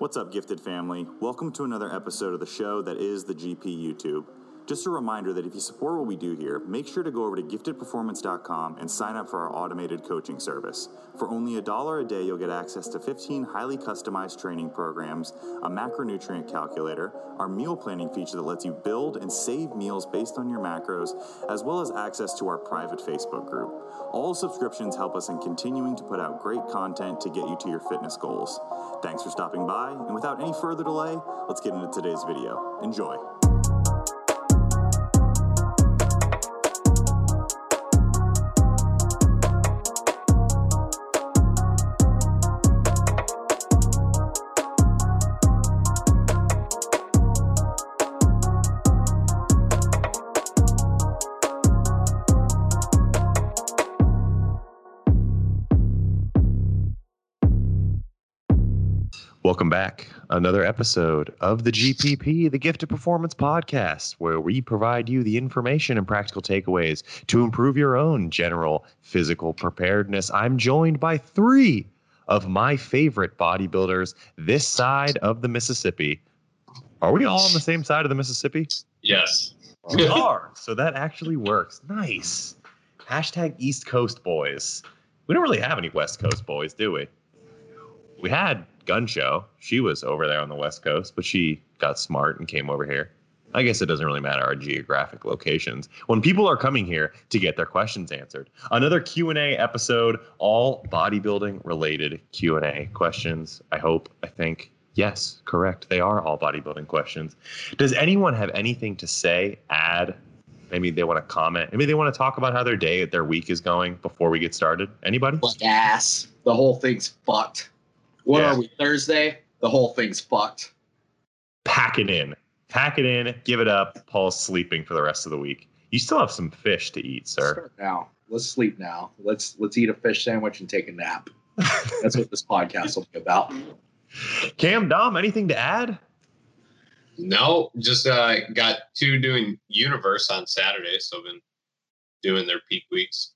What's up, gifted family? Welcome to another episode of the show that is the GP YouTube. Just a reminder that if you support what we do here, make sure to go over to giftedperformance.com and sign up for our automated coaching service. For only a dollar a day, you'll get access to 15 highly customized training programs, a macronutrient calculator, our meal planning feature that lets you build and save meals based on your macros, as well as access to our private Facebook group. All subscriptions help us in continuing to put out great content to get you to your fitness goals. Thanks for stopping by, and without any further delay, let's get into today's video. Enjoy. Welcome back. Another episode of the GPP, the Gifted Performance Podcast, where we provide you the information and practical takeaways to improve your own general physical preparedness. I'm joined by three of my favorite bodybuilders this side of the Mississippi. Are we all on the same side of the Mississippi? Yes. We are. So that actually works. Nice. Hashtag East Coast boys. We don't really have any West Coast boys, do we? We had Gun Show. She was over there on the West Coast, but she got smart and came over here. I guess it doesn't really matter our geographic locations when people are coming here to get their questions answered. Another Q&A episode, all bodybuilding related Q&A questions. I hope, I think, yes, correct. They are all bodybuilding questions. Does anyone have anything to say, add, maybe they want to comment, maybe they want to talk about how their day, their week is going before we get started? Anybody? like ass. The whole thing's fucked. What Yeah. are we Thursday? The whole thing's fucked. pack it in. Pack it in, give it up. Paul's sleeping for the rest of the week. You still have some fish to eat, sir. Start now. Let's sleep now. Let's let's eat a fish sandwich and take a nap. That's what this podcast will be about. Cam Dom, anything to add? No, just uh, got two doing Universe on Saturday, so I've been doing their peak weeks.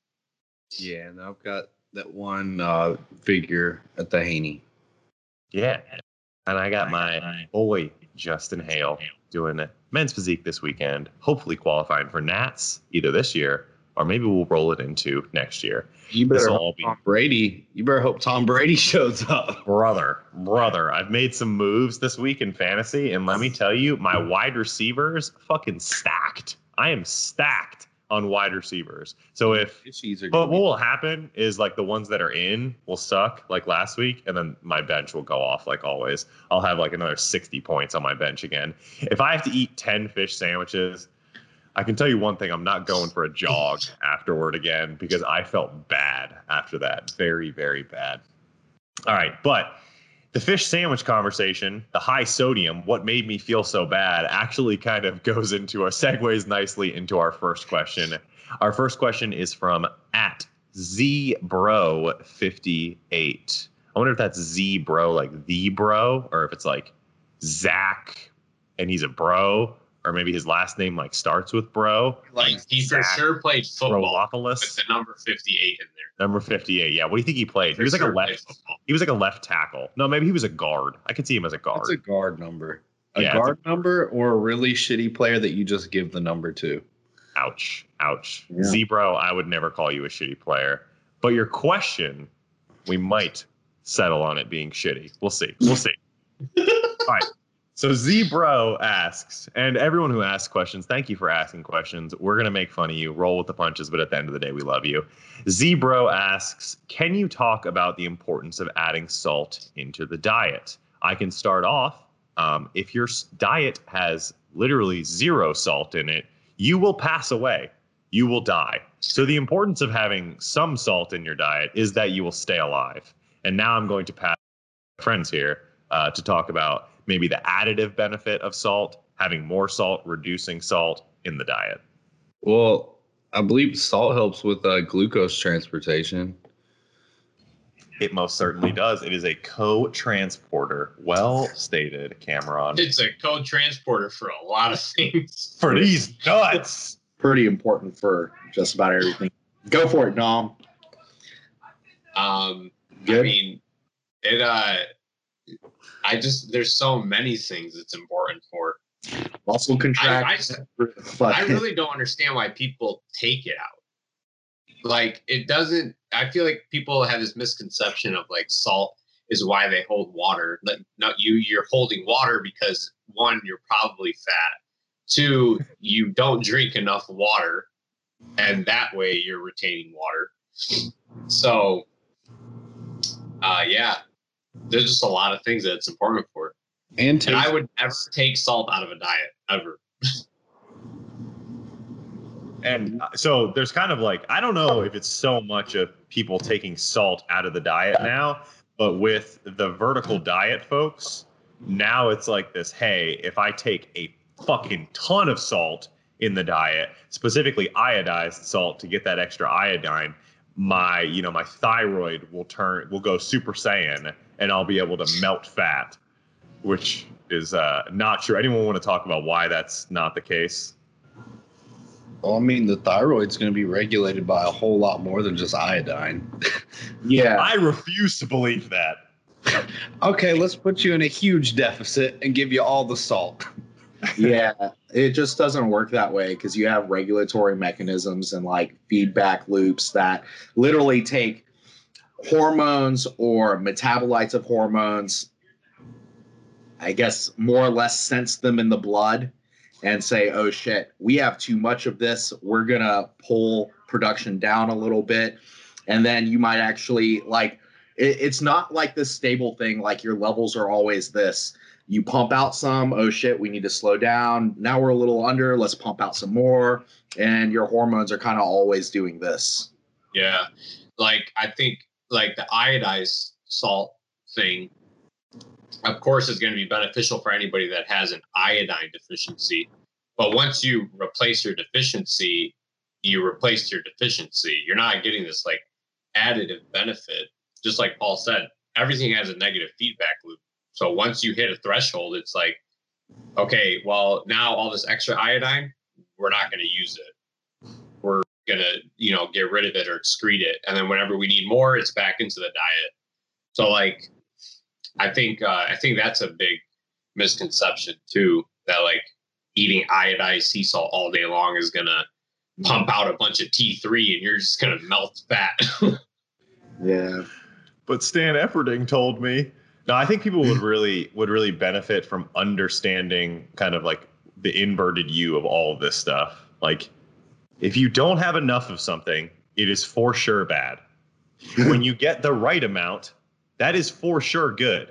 Yeah, and I've got that one uh, figure at the Haney. Yeah. And I got my boy Justin Hale doing it men's physique this weekend, hopefully qualifying for Nats either this year or maybe we'll roll it into next year. You better hope all be- Tom Brady. You better hope Tom Brady shows up. Brother, brother, I've made some moves this week in fantasy, and let me tell you, my wide receivers fucking stacked. I am stacked on wide receivers. So if But what will happen is like the ones that are in will suck like last week, and then my bench will go off like always. I'll have like another 60 points on my bench again. If I have to eat 10 fish sandwiches, I can tell you one thing I'm not going for a jog afterward again because I felt bad after that. Very, very bad. All right. But the fish sandwich conversation, the high sodium, what made me feel so bad, actually kind of goes into our segues nicely into our first question. Our first question is from at zbro58. I wonder if that's Z bro, like the bro, or if it's like Zach and he's a bro, or maybe his last name like starts with bro. Like he for Zach sure played football with Brolopolis. the number 58 in there. Number 58. Yeah. What do you think he played? For he was like sure a left he was like a left tackle. No, maybe he was a guard. I could see him as a guard. That's a guard number. A Yeah, it's a- guard number or a really shitty player that you just give the number to. Ouch. Ouch. Yeah. Zebro, I would never call you a shitty player. But your question, we might settle on it being shitty. We'll see. We'll see. All right. So Zebro asks, and everyone who asks questions, thank you for asking questions. We're gonna make fun of you, roll with the punches, but at the end of the day, we love you. Zebro asks, can you talk about the importance of adding salt into the diet? I can start off. Um, if your diet has literally zero salt in it, you will pass away. You will die. So the importance of having some salt in your diet is that you will stay alive. And now I'm going to pass friends here uh, to talk about maybe the additive benefit of salt, having more salt, reducing salt in the diet. Well, I believe salt helps with uh, glucose transportation. It most certainly does. It is a co-transporter. Well stated, Cameron. It's a co-transporter for a lot of things. For these nuts. Pretty important for just about everything. Go for it, Dom. Um, I mean, it uh, I just there's so many things it's important for. Muscle I, I, contraction. I really don't understand why people take it out. Like it doesn't. I feel like people have this misconception of like salt is why they hold water. Like not you. You're holding water because one, you're probably fat. Two, you don't drink enough water, and that way you're retaining water. So, uh, yeah, there's just a lot of things that it's important for. And And I would never take salt out of a diet ever. And uh, so there's kind of like I don't know if it's so much of people taking salt out of the diet now, but with the vertical diet folks, now it's like this, hey, if I take a fucking ton of salt in the diet, specifically iodized salt to get that extra iodine, my, you know, my thyroid will turn will go super saiyan and I'll be able to melt fat, which is uh not true. Anyone want to talk about why that's not the case? well, I mean, the thyroid's going to be regulated by a whole lot more than just iodine. Yeah. I refuse to believe that. okay, let's put you in a huge deficit and give you all the salt. yeah. It just doesn't work that way because you have regulatory mechanisms and like feedback loops that literally take hormones or metabolites of hormones, I guess more or less sense them in the blood and say, oh shit, we have too much of this. We're going to pull production down a little bit. And then you might actually like, it, it's not like this stable thing, like your levels are always this. You pump out some, oh shit, we need to slow down. Now we're a little under, let's pump out some more. And your hormones are kind of always doing this. Yeah. Like I think like the iodized salt thing, of course, is going to be beneficial for anybody that has an iodine deficiency. But once you replace your deficiency, you replace your deficiency. You're not getting this like additive benefit. Just like Paul said, everything has a negative feedback loop. So once you hit a threshold, it's like, okay, well, now all this extra iodine, we're not going to use it. We're going to, you know, get rid of it or excrete it. And then whenever we need more, it's back into the diet. So like, I think, uh, I think that's a big misconception too, that like eating iodized sea salt all day long is going to pump out a bunch of T3 and you're just going to melt fat. Yeah. But Stan Efferding told me. No, I think people would really would really benefit from understanding kind of like the inverted U of all of this stuff. Like, if you don't have enough of something, it is for sure bad. when you get the right amount, that is for sure good.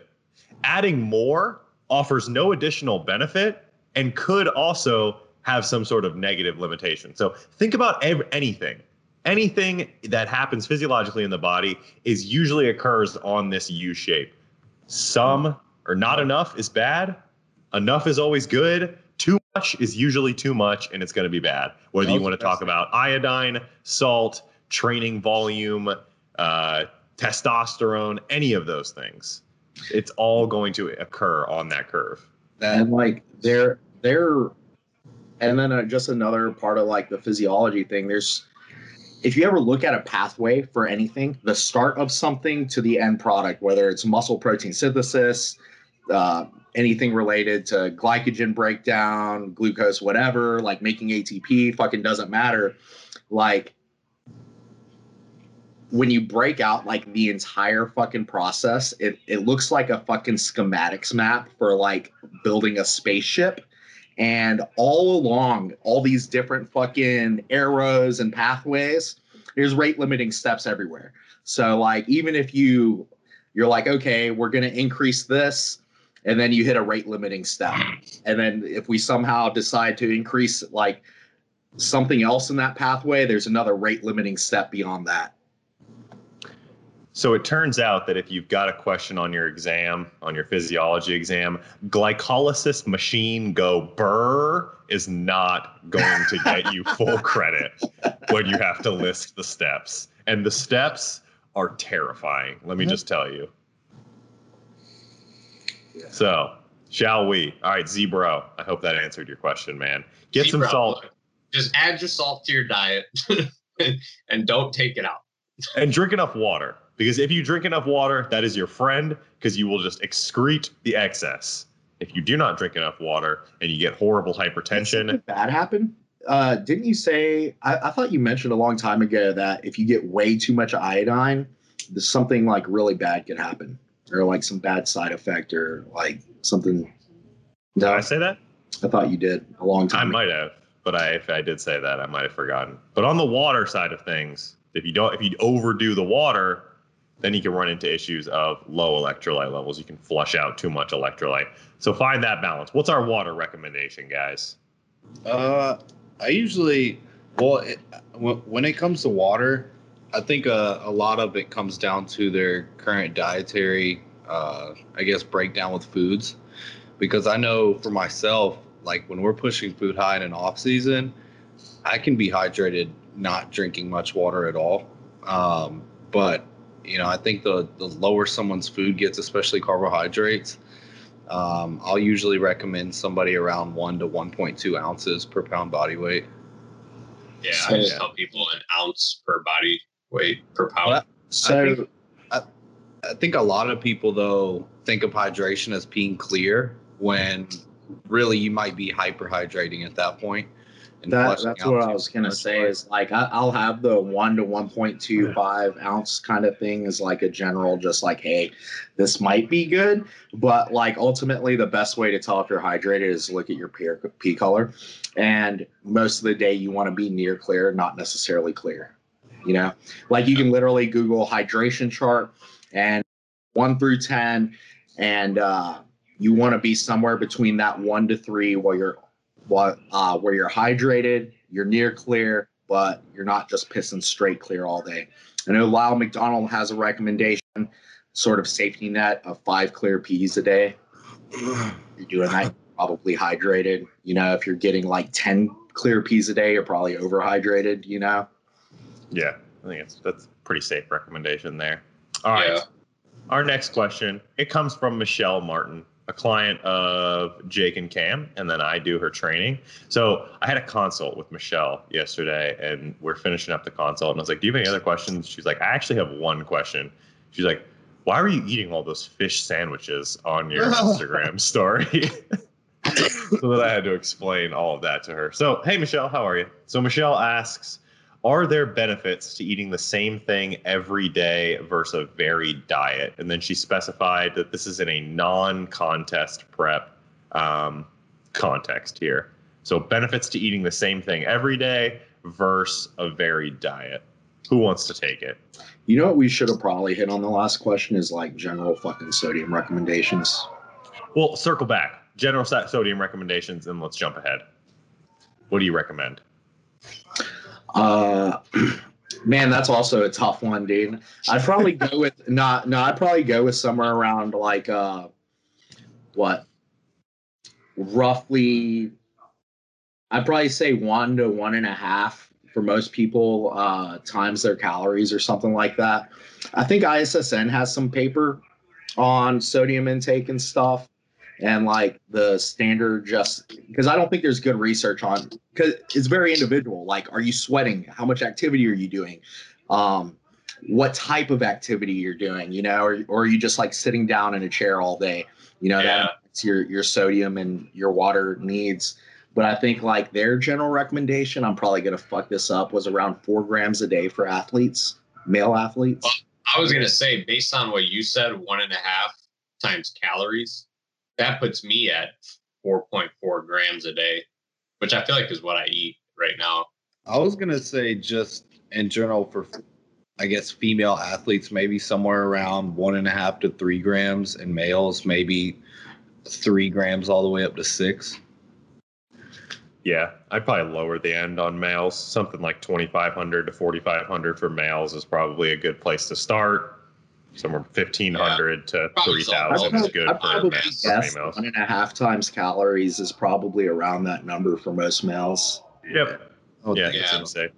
Adding more offers no additional benefit and could also have some sort of negative limitation. So think about ev- anything. Anything that happens physiologically in the body is usually occurs on this U shape. Some or not enough is bad. Enough is always good. Too much is usually too much, and it's going to be bad. Whether you want to talk about iodine, salt, training volume, uh, testosterone, any of those things, it's all going to occur on that curve. and like they're they're and then uh, just another part of like the physiology thing there's if you ever look at a pathway for anything the start of something to the end product whether it's muscle protein synthesis uh, anything related to glycogen breakdown glucose whatever like making atp fucking doesn't matter like when you break out like the entire fucking process, it, it looks like a fucking schematics map for like building a spaceship. And all along all these different fucking arrows and pathways, there's rate limiting steps everywhere. So like even if you you're like, okay, we're gonna increase this, and then you hit a rate limiting step. And then if we somehow decide to increase like something else in that pathway, there's another rate limiting step beyond that. So it turns out that if you've got a question on your exam, on your physiology exam, glycolysis machine go burr is not going to get you full credit when you have to list the steps. And the steps are terrifying, let me just tell you. So, shall we? All right, Zebro. I hope that answered your question, man. Get some salt Just add your salt to your diet and don't take it out. and drink enough water. Because if you drink enough water, that is your friend because you will just excrete the excess. If you do not drink enough water and you get horrible hypertension, something bad happen? Uh, didn't you say? I, I thought you mentioned a long time ago that if you get way too much iodine, something like really bad could happen, or like some bad side effect, or like something. did No, I say that? I thought you did a long I time. ago. I might have, but I if I did say that, I might have forgotten. But on the water side of things, if you don't if you overdo the water, then you can run into issues of low electrolyte levels. You can flush out too much electrolyte. So find that balance. What's our water recommendation, guys? Uh, I usually, well, it, when when it comes to water, I think uh, a lot of it comes down to their current dietary, uh, I guess, breakdown with foods. Because I know for myself, like when we're pushing food high in an off season, I can be hydrated not drinking much water at all. Um, but you know, I think the the lower someone's food gets, especially carbohydrates, um, I'll usually recommend somebody around one to 1.2 ounces per pound body weight. Yeah, So- I just tell people an ounce per body weight per pound. Well, So think- I think a lot of people though think of hydration as being clear when really you might be hyperhydrating at that point. and that, that's what I was gonna say. blood. Is like I, I'll have the one to one point two five ounce kind of thing is like a general, just like hey, this might be good, but like ultimately the best way to tell if you're hydrated is look at your pee, pee color, and most of the day you want to be near clear, not necessarily clear. You know, like you can literally Google hydration chart and one through ten, and uh, you want to be somewhere between that one to three while you're what uh, where you're hydrated, you're near clear, but you're not just pissing straight clear all day. I know Lyle McDonald has a recommendation, sort of safety net of five clear pees a day. You're doing that, you're probably hydrated. You know, if you're getting like 10 clear pees a day, you're probably overhydrated, you know? Yeah, I think it's that's a pretty safe recommendation there. All right. Yeah. Our next question, it comes from Michelle Martin, a client of Jake and Cam, and then I do her training. So I had a consult with Michelle yesterday, and we're finishing up the consult. And I was like, "Do you have any other questions?" She's like, "I actually have one question." She's like, "Why were you eating all those fish sandwiches on your Instagram story?" so that I had to explain all of that to her. So, hey, Michelle, how are you? So Michelle asks, are there benefits to eating the same thing every day versus a varied diet? And then she specified that this is in a non-contest prep um, context here. So benefits to eating the same thing every day versus a varied diet. Who wants to take it? You know what we should have probably hit on the last question is like general fucking sodium recommendations. Well, circle back. General sodium recommendations, and let's jump ahead. What do you recommend? Uh, man, that's also a tough one, dude. I'd probably go with not. No, I'd probably go with somewhere around like uh, what, roughly. I'd probably say one to one and a half for most people uh, times their calories or something like that. I think ISSN has some paper on sodium intake and stuff, and like the standard just because I don't think there's good research on because it's very individual. Like, are you sweating? How much activity are you doing? Um, what type of activity you're doing? You know, or, or are you just like sitting down in a chair all day? You know, Yeah. that affects your your sodium and your water needs. But I think like their general recommendation, I'm probably gonna fuck this up, was around four grams a day for athletes, male athletes. I was gonna say, based on what you said, one and a half times calories, that puts me at 4.4 grams a day, which I feel like is what I eat right now. I was gonna say just in general for, I guess female athletes maybe somewhere around one and a half to three grams, and males maybe three grams all the way up to six. Yeah, I'd probably lower the end on males. Something like 2,500 to 4,500 for males is probably a good place to start. Somewhere 1,500 to Probably 3,000 is good I for, probably men- for guess females. one and a half times calories is probably around that number for most males. Yep. Oh, Yeah, damn. that seems safe.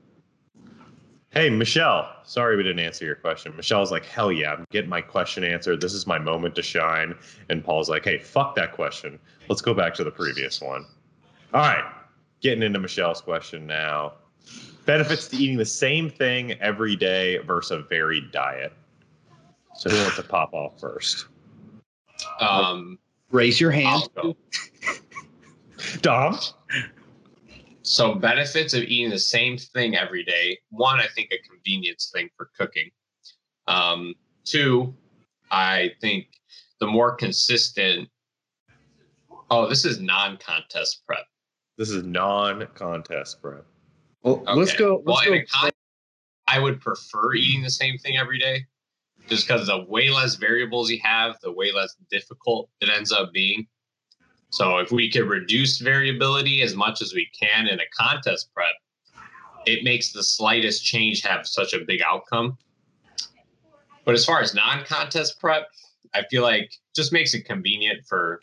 Hey, Michelle. Sorry we didn't answer your question. Michelle's like, hell yeah, I'm getting my question answered. This is my moment to shine. And Paul's like, hey, fuck that question. Let's go back to the previous one. All right. Getting into Michelle's question now. Benefits to eating the same thing every day versus a varied diet. So who wants to pop off first? Um, Raise your hand. Dom. So benefits of eating the same thing every day. One, I think a convenience thing for cooking. Um, two, I think the more consistent. Oh, this is non-contest prep. This is non-contest prep. Well, let's go. Let's in go. con- I would prefer eating the same thing every day, just because the way less variables you have, the way less difficult it ends up being. So if we could reduce variability as much as we can in a contest prep, it makes the slightest change have such a big outcome. But as far as non-contest prep, I feel like just makes it convenient for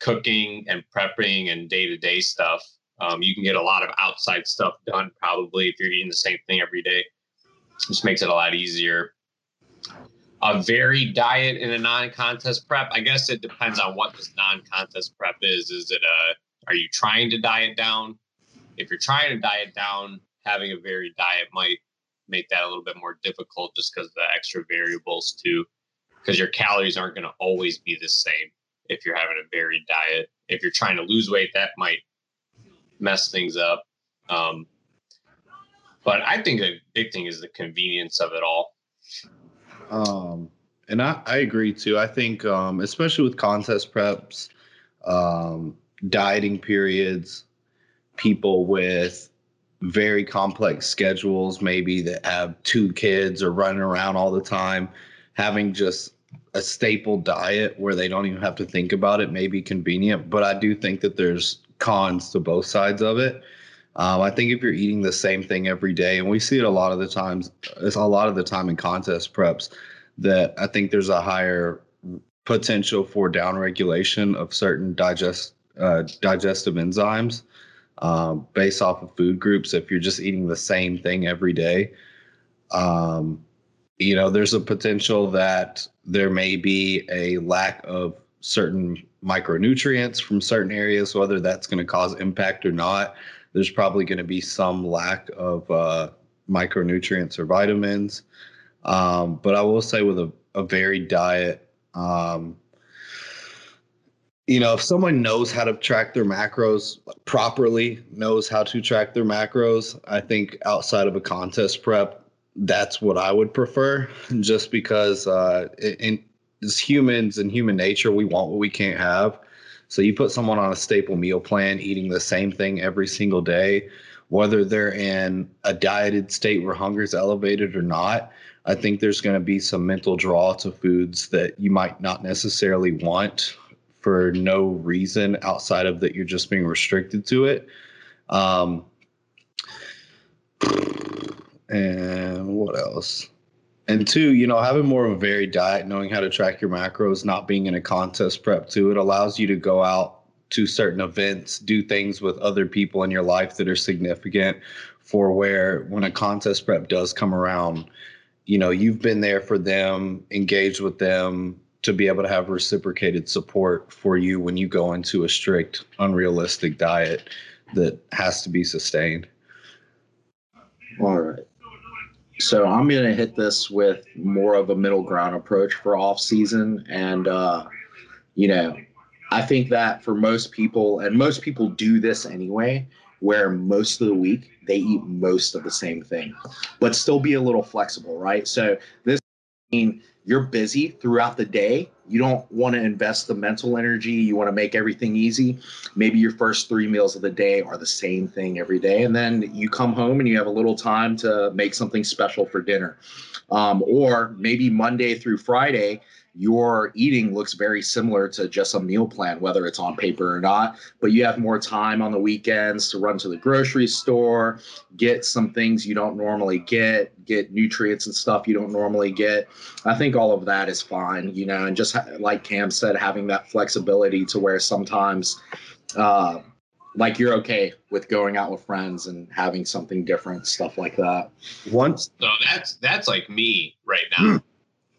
cooking and prepping and day-to-day stuff. Um, you can get a lot of outside stuff done probably if you're eating the same thing every day. Just makes it a lot easier. A varied diet in a non-contest prep. I guess it depends on what this non-contest prep is. Is it a? Are you trying to diet down? If you're trying to diet down, having a varied diet might make that a little bit more difficult, just because the extra variables too. Because your calories aren't going to always be the same if you're having a varied diet. If you're trying to lose weight, that might mess things up. Um, but I think the big thing is the convenience of it all. Um, and I, I agree too. I think, um, especially with contest preps, um, dieting periods, people with very complex schedules, maybe that have two kids or running around all the time, having just a staple diet where they don't even have to think about it may be convenient. But I do think that there's cons to both sides of it. Um, I think if you're eating the same thing every day, and we see it a lot of the times, it's a lot of the time in contest preps, that I think there's a higher potential for downregulation of certain digest uh, digestive enzymes um, based off of food groups. If you're just eating the same thing every day, um, you know, there's a potential that there may be a lack of certain micronutrients from certain areas, whether that's going to cause impact or not there's probably going to be some lack of uh, micronutrients or vitamins. Um, but I will say, with a, a varied diet, um, you know, if someone knows how to track their macros properly, knows how to track their macros, I think outside of a contest prep, that's what I would prefer. Just because uh, in, as humans and human nature, we want what we can't have. So you put someone on a staple meal plan, eating the same thing every single day, whether they're in a dieted state where hunger is elevated or not. I think there's going to be some mental draw to foods that you might not necessarily want for no reason outside of that you're just being restricted to it. Um, and what else? And two, you know, having more of a varied diet, knowing how to track your macros, not being in a contest prep too, it allows you to go out to certain events, do things with other people in your life that are significant for where when a contest prep does come around, you know, you've been there for them, engaged with them to be able to have reciprocated support for you when you go into a strict, unrealistic diet that has to be sustained. All right. So I'm going to hit this with more of a middle ground approach for off season. And, uh, you know, I think that for most people, and most people do this anyway, where most of the week they eat most of the same thing, but still be a little flexible, right? So this mean you're busy throughout the day. You don't want to invest the mental energy. You want to make everything easy. Maybe your first three meals of the day are the same thing every day. And then you come home and you have a little time to make something special for dinner. Um, or maybe Monday through Friday, your eating looks very similar to just a meal plan, whether it's on paper or not. But you have more time on the weekends to run to the grocery store, get some things you don't normally get, get nutrients and stuff you don't normally get. I think all of that is fine, you know, and just ha- like Cam said, having that flexibility to where sometimes, uh, like you're okay with going out with friends and having something different, stuff like that. Once So that's that's like me right now.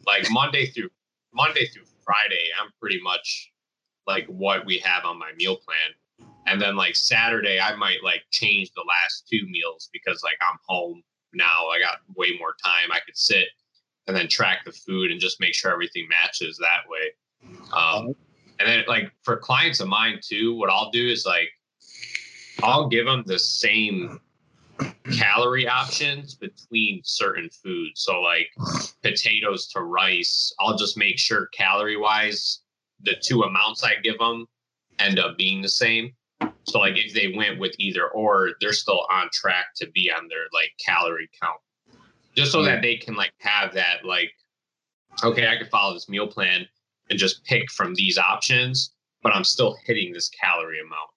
like Monday through Monday through Friday, I'm pretty much like what we have on my meal plan. And then like Saturday, I might like change the last two meals because like I'm home now. I got way more time. I could sit and then track the food and just make sure everything matches that way. Um, and then like for clients of mine too, what I'll do is like I'll give them the same calorie options between certain foods. So like potatoes to rice, I'll just make sure calorie wise the two amounts I give them end up being the same. So like if they went with either or, they're still on track to be on their like calorie count. Just so that they can like have that like okay, I can follow this meal plan and just pick from these options, but I'm still hitting this calorie amount.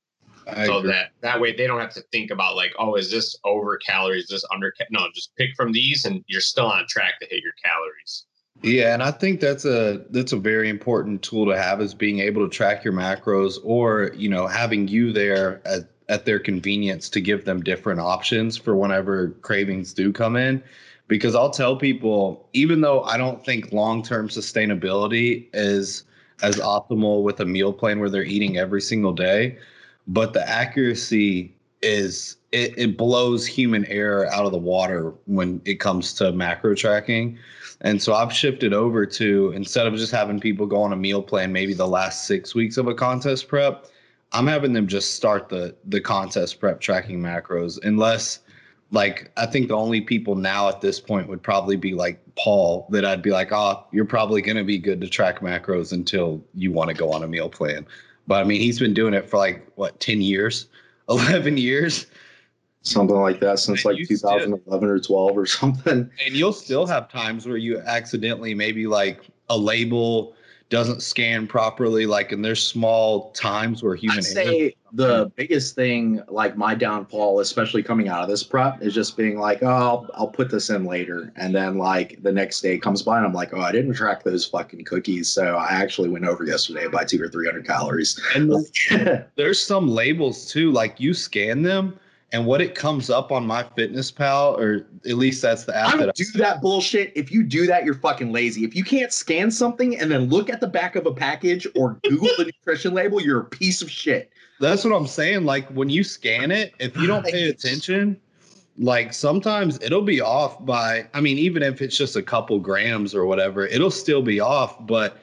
I so agree. that that way they don't have to think about like, oh, is this over calories? Is this under? No, just pick from these, and you're still on track to hit your calories. Yeah, and I think that's a that's a very important tool to have is being able to track your macros or, you know, having you there at, at their convenience to give them different options for whenever cravings do come in. Because I'll tell people, even though I don't think long-term sustainability is as optimal with a meal plan where they're eating every single day, but the accuracy is it, it blows human error out of the water when it comes to macro tracking. And so I've shifted over to instead of just having people go on a meal plan maybe the last six weeks of a contest prep, I'm having them just start the the contest prep tracking macros unless like I think the only people now at this point would probably be like Paul that I'd be like, oh, you're probably gonna be good to track macros until you want to go on a meal plan. But I mean he's been doing it for like what 10 years, 11 years. Something like that since And like 2011 or 12 or something. And you'll still have times where you accidentally maybe like a label doesn't scan properly, like and there's small times where human I'd say the biggest thing, like my downfall, especially coming out of this prep, is just being like, oh, I'll, I'll put this in later. And then, like, the next day comes by and I'm like, oh, I didn't track those fucking cookies. So I actually went over yesterday by two or 300 calories. and there's some labels too, like you scan them and what it comes up on my fitness pal, or at least that's the I app that don't do that bullshit. If you do that, you're fucking lazy. If you can't scan something and then look at the back of a package or Google the nutrition label, you're a piece of shit. That's what I'm saying. Like when you scan it, if you don't pay attention, like sometimes it'll be off by, I mean, even if it's just a couple grams or whatever, it'll still be off. But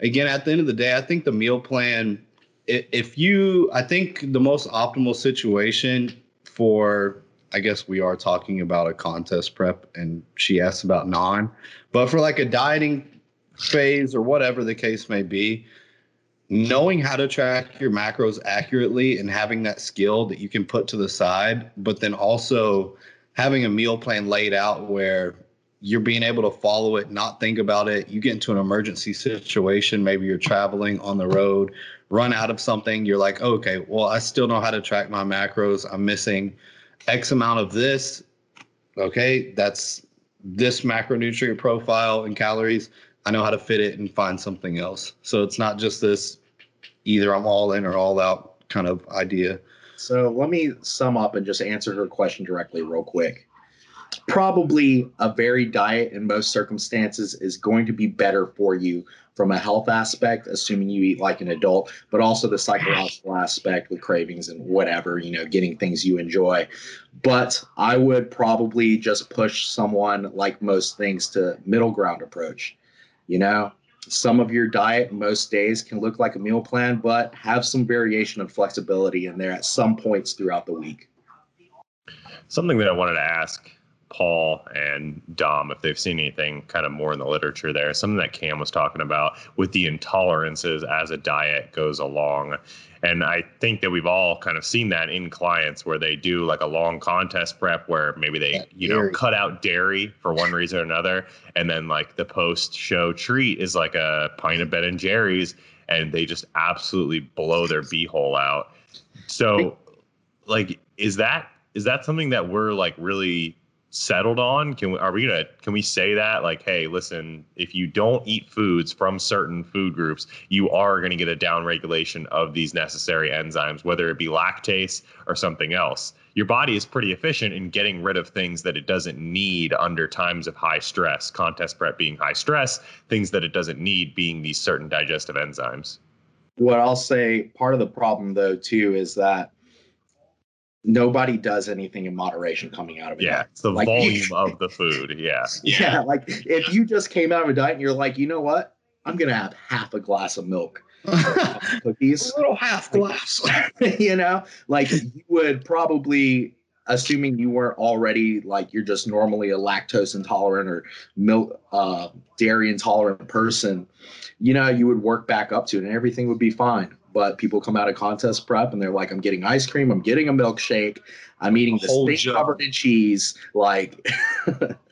again, at the end of the day, I think the meal plan, if you, I think the most optimal situation for, I guess we are talking about a contest prep and she asked about non, but for like a dieting phase or whatever the case may be, knowing how to track your macros accurately and having that skill that you can put to the side, but then also having a meal plan laid out where you're being able to follow it, not think about it. You get into an emergency situation, maybe you're traveling on the road, run out of something, you're like, okay, well, I still know how to track my macros. I'm missing X amount of this. Okay, that's this macronutrient profile and calories. I know how to fit it and find something else. So it's not just this either I'm all in or all out kind of idea. So let me sum up and just answer her question directly, real quick. Probably a varied diet in most circumstances is going to be better for you from a health aspect, assuming you eat like an adult, but also the psychological aspect with cravings and whatever, you know, getting things you enjoy. But I would probably just push someone like most things to middle ground approach. You know, some of your diet most days can look like a meal plan, but have some variation and flexibility in there at some points throughout the week. Something that I wanted to ask Paul and Dom if they've seen anything kind of more in the literature there. Something that Cam was talking about with the intolerances as a diet goes along. And I think that we've all kind of seen that in clients where they do like a long contest prep where maybe they, Yeah, you know, cut out dairy for one reason or another. And then like the post show treat is like a pint of Ben and Jerry's and they just absolutely blow their beehole out. So like is that is that something that we're like really settled on? Can we are we gonna can we say that? Like hey listen if you don't eat foods from certain food groups you are to get a down regulation of these necessary enzymes whether it be lactase or something else. Your body is pretty efficient in getting rid of things that it doesn't need under times of high stress contest prep being high stress things that it doesn't need being these certain digestive enzymes. What I'll say, part of the problem though, too, is that nobody does anything in moderation coming out of it. Yeah, it's the Like- volume of the food. Yeah. Yeah. Yeah. like if you just came out of a diet and you're like, you know what? I'm gonna have half a glass of milk, cookies. little half glass. you know, like you would probably, assuming you weren't already like you're just normally a lactose intolerant or milk, uh, dairy intolerant person, you know, you would work back up to it and everything would be fine. But people come out of contest prep and they're like, I'm getting ice cream, I'm getting a milkshake, I'm eating A this whole thing jug. covered in cheese. Like,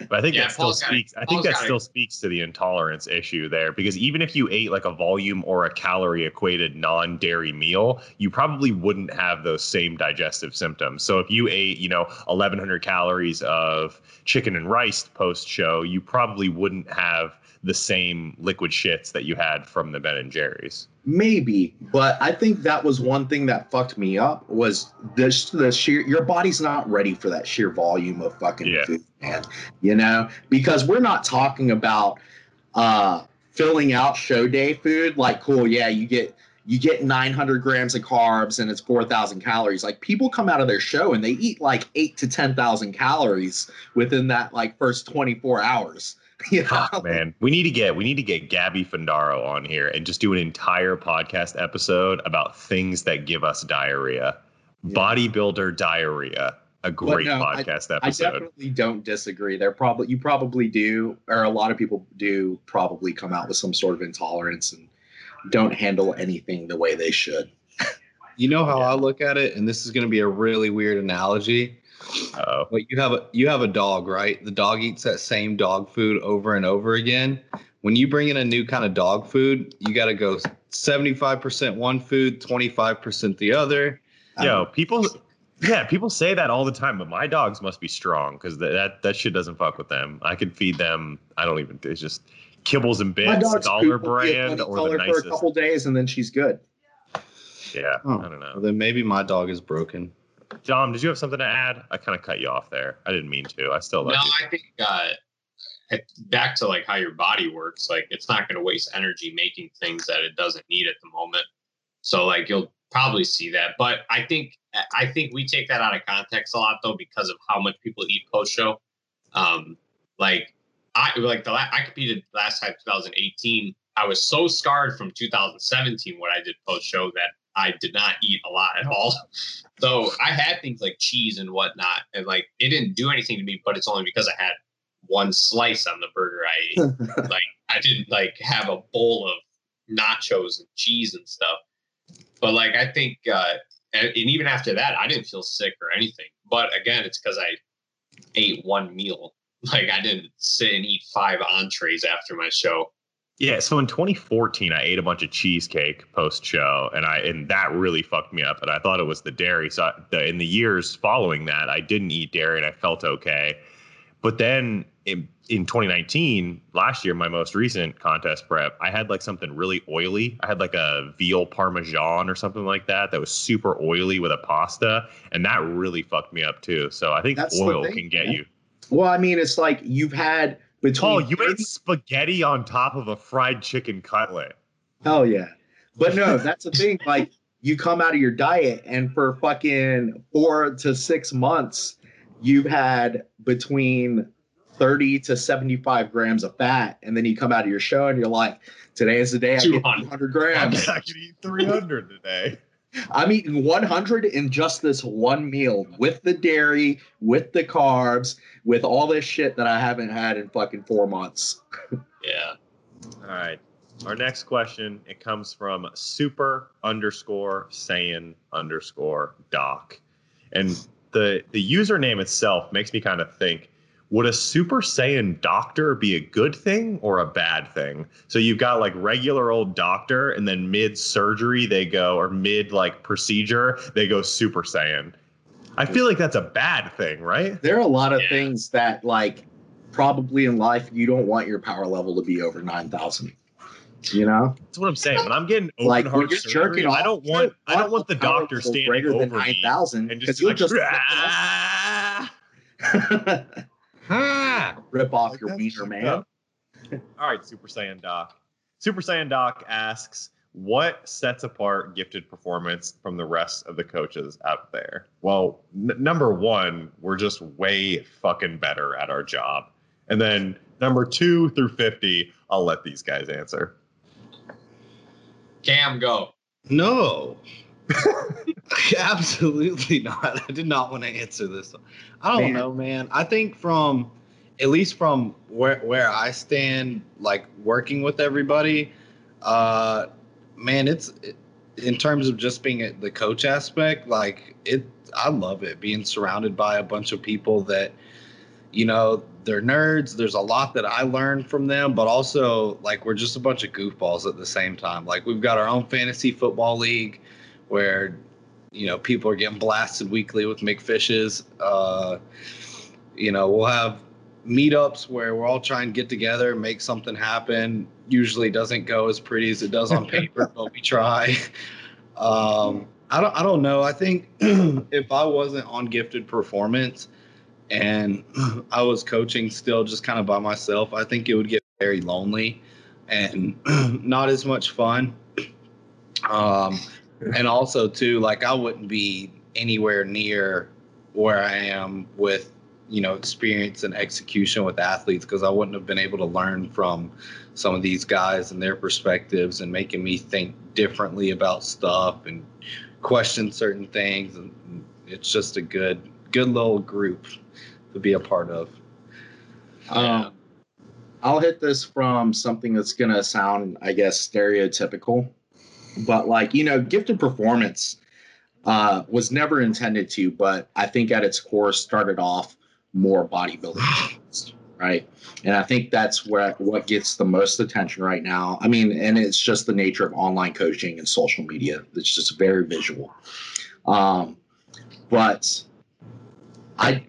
But I think Yeah, that still Paul's it. speaks. I think Paul's that got it. still speaks to the intolerance issue there, because even if you ate like a volume or a calorie equated non-dairy meal, you probably wouldn't have those same digestive symptoms. So if you ate, you know, 1,100 calories of chicken and rice post show, you probably wouldn't have the same liquid shits that you had from the Ben and Jerry's. Maybe, but I think that was one thing that fucked me up was this the sheer your body's not ready for that sheer volume of fucking Yeah. food, man. You know, because we're not talking about uh filling out show day food like cool, yeah, you get you get 900 grams of carbs and it's 4,000 calories. Like people come out of their show and they eat like eight to 10,000 calories within that like first 24 hours. You know? Fuck, man. We need to get we need to get Gabby Fandaro on here and just do an entire podcast episode about things that give us diarrhea. Yeah. Bodybuilder diarrhea. A great no, podcast I episode. I definitely don't disagree. There probably you probably do, or a lot of people do probably come out with some sort of intolerance and don't handle anything the way they should. You know how I look at it, and this is going to be a really weird analogy. Oh, But you have a you have a dog, right? The dog eats that same dog food over and over again. When you bring in a new kind of dog food, you got to go 75% one food, 25% the other. yo, um, people. Yeah, people say that all the time, but my dogs must be strong because that that shit doesn't fuck with them. I can feed them. I don't even. It's just kibbles and My bits, dog's dollar poop will be a brand, or the color for a couple days and then she's good. Yeah, Oh. I don't know. Well, then maybe my dog is broken. Dom, did you have something to add? I kind of cut you off there. I didn't mean to. I still love No, you. I think uh, back to like how your body works. Like it's not going to waste energy making things that it doesn't need at the moment. So like you'll probably see that. But I think I think we take that out of context a lot though because of how much people eat post show. Um, like I like the la- I competed last time 2018. I was so scarred from 2017 what I did post show that I did not eat a lot at all. So I had things like cheese and whatnot, and like it didn't do anything to me, but it's only because I had one slice on the burger I ate. like I didn't like have a bowl of nachos and cheese and stuff. But like I think, uh, and, and even after that, I didn't feel sick or anything. But again, it's because I ate one meal. Like I didn't sit and eat five entrees after my show. Yeah, so in 2014, I ate a bunch of cheesecake post show, and I and that really fucked me up. And I thought it was the dairy. So I, the, in the years following that, I didn't eat dairy, and I felt okay. But then in, in 2019, last year, my most recent contest prep, I had like something really oily. I had like a veal parmesan or something like that that was super oily with a pasta, and that really fucked me up too. So I think That's oil thing, can get man. you. Well, I mean, it's like you've had between Oh, you ate spaghetti on top of a fried chicken cutlet. Hell yeah. But no, that's the thing. Like you come out of your diet and for fucking four to six months, you've had between 30 to 75 grams of fat. And then you come out of your show and you're like, today is the day I get 200. 200 grams. I can eat 300 today. I'm eating 100 in just this one meal with the dairy, with the carbs, with all this shit that I haven't had in fucking four months. Yeah. All right. Our next question it comes from super underscore Saiyan underscore doc, and the the username itself makes me kind of think: Would a Super Saiyan doctor be a good thing or a bad thing? So you've got like regular old doctor, and then mid surgery they go, or mid like procedure they go Super Saiyan. I feel like that's a bad thing, right? There are a lot of Yeah. things that, like, probably in life, you don't want your power level to be over 9,000. You know? That's what I'm saying. When I'm getting open like heart you're surgery, jerking off, I don't want I don't want the doctor level standing greater than over me 9,000 and because just you'll like, just ah. rip "Ah, off, ah." rip off Like your that wiener, man. up. All right, Super Saiyan Doc. Super Saiyan Doc asks, what sets apart gifted performance from the rest of the coaches out there? Well, n- number one, we're just way fucking better at our job. And then number two through 50, I'll let these guys answer. Cam, go. No. Absolutely not. I did not want to answer this. One. I don't Man. know, man. I think from at least from where where I stand, like working with everybody, uh, man, it's it, in terms of just being at the coach aspect, like it. I love it being surrounded by a bunch of people that, you know, they're nerds. There's a lot that I learned from them, but also like we're just a bunch of goofballs at the same time. Like we've got our own fantasy football league where you know people are getting blasted weekly with McFishes. Uh, you know, we'll have meetups where we're all trying to get together, make something happen. Usually doesn't go as pretty as it does on paper, but we try. Um, I don't I don't know. I think if I wasn't on gifted performance and I was coaching still just kind of by myself, I think it would get very lonely and not as much fun. Um, and also too, like I wouldn't be anywhere near where I am with you know experience and execution with athletes because I wouldn't have been able to learn from some of these guys and their perspectives and making me think differently about stuff and question certain things. And it's just a good good little group to be a part of. Um, I'll hit this from something that's gonna sound, I guess, stereotypical, but like you know, gifted performance uh, was never intended to, but I think at its core started off more bodybuilding, right? And I think that's where what gets the most attention right now. I mean, and it's just the nature of online coaching and social media. It's just very visual. Um, but I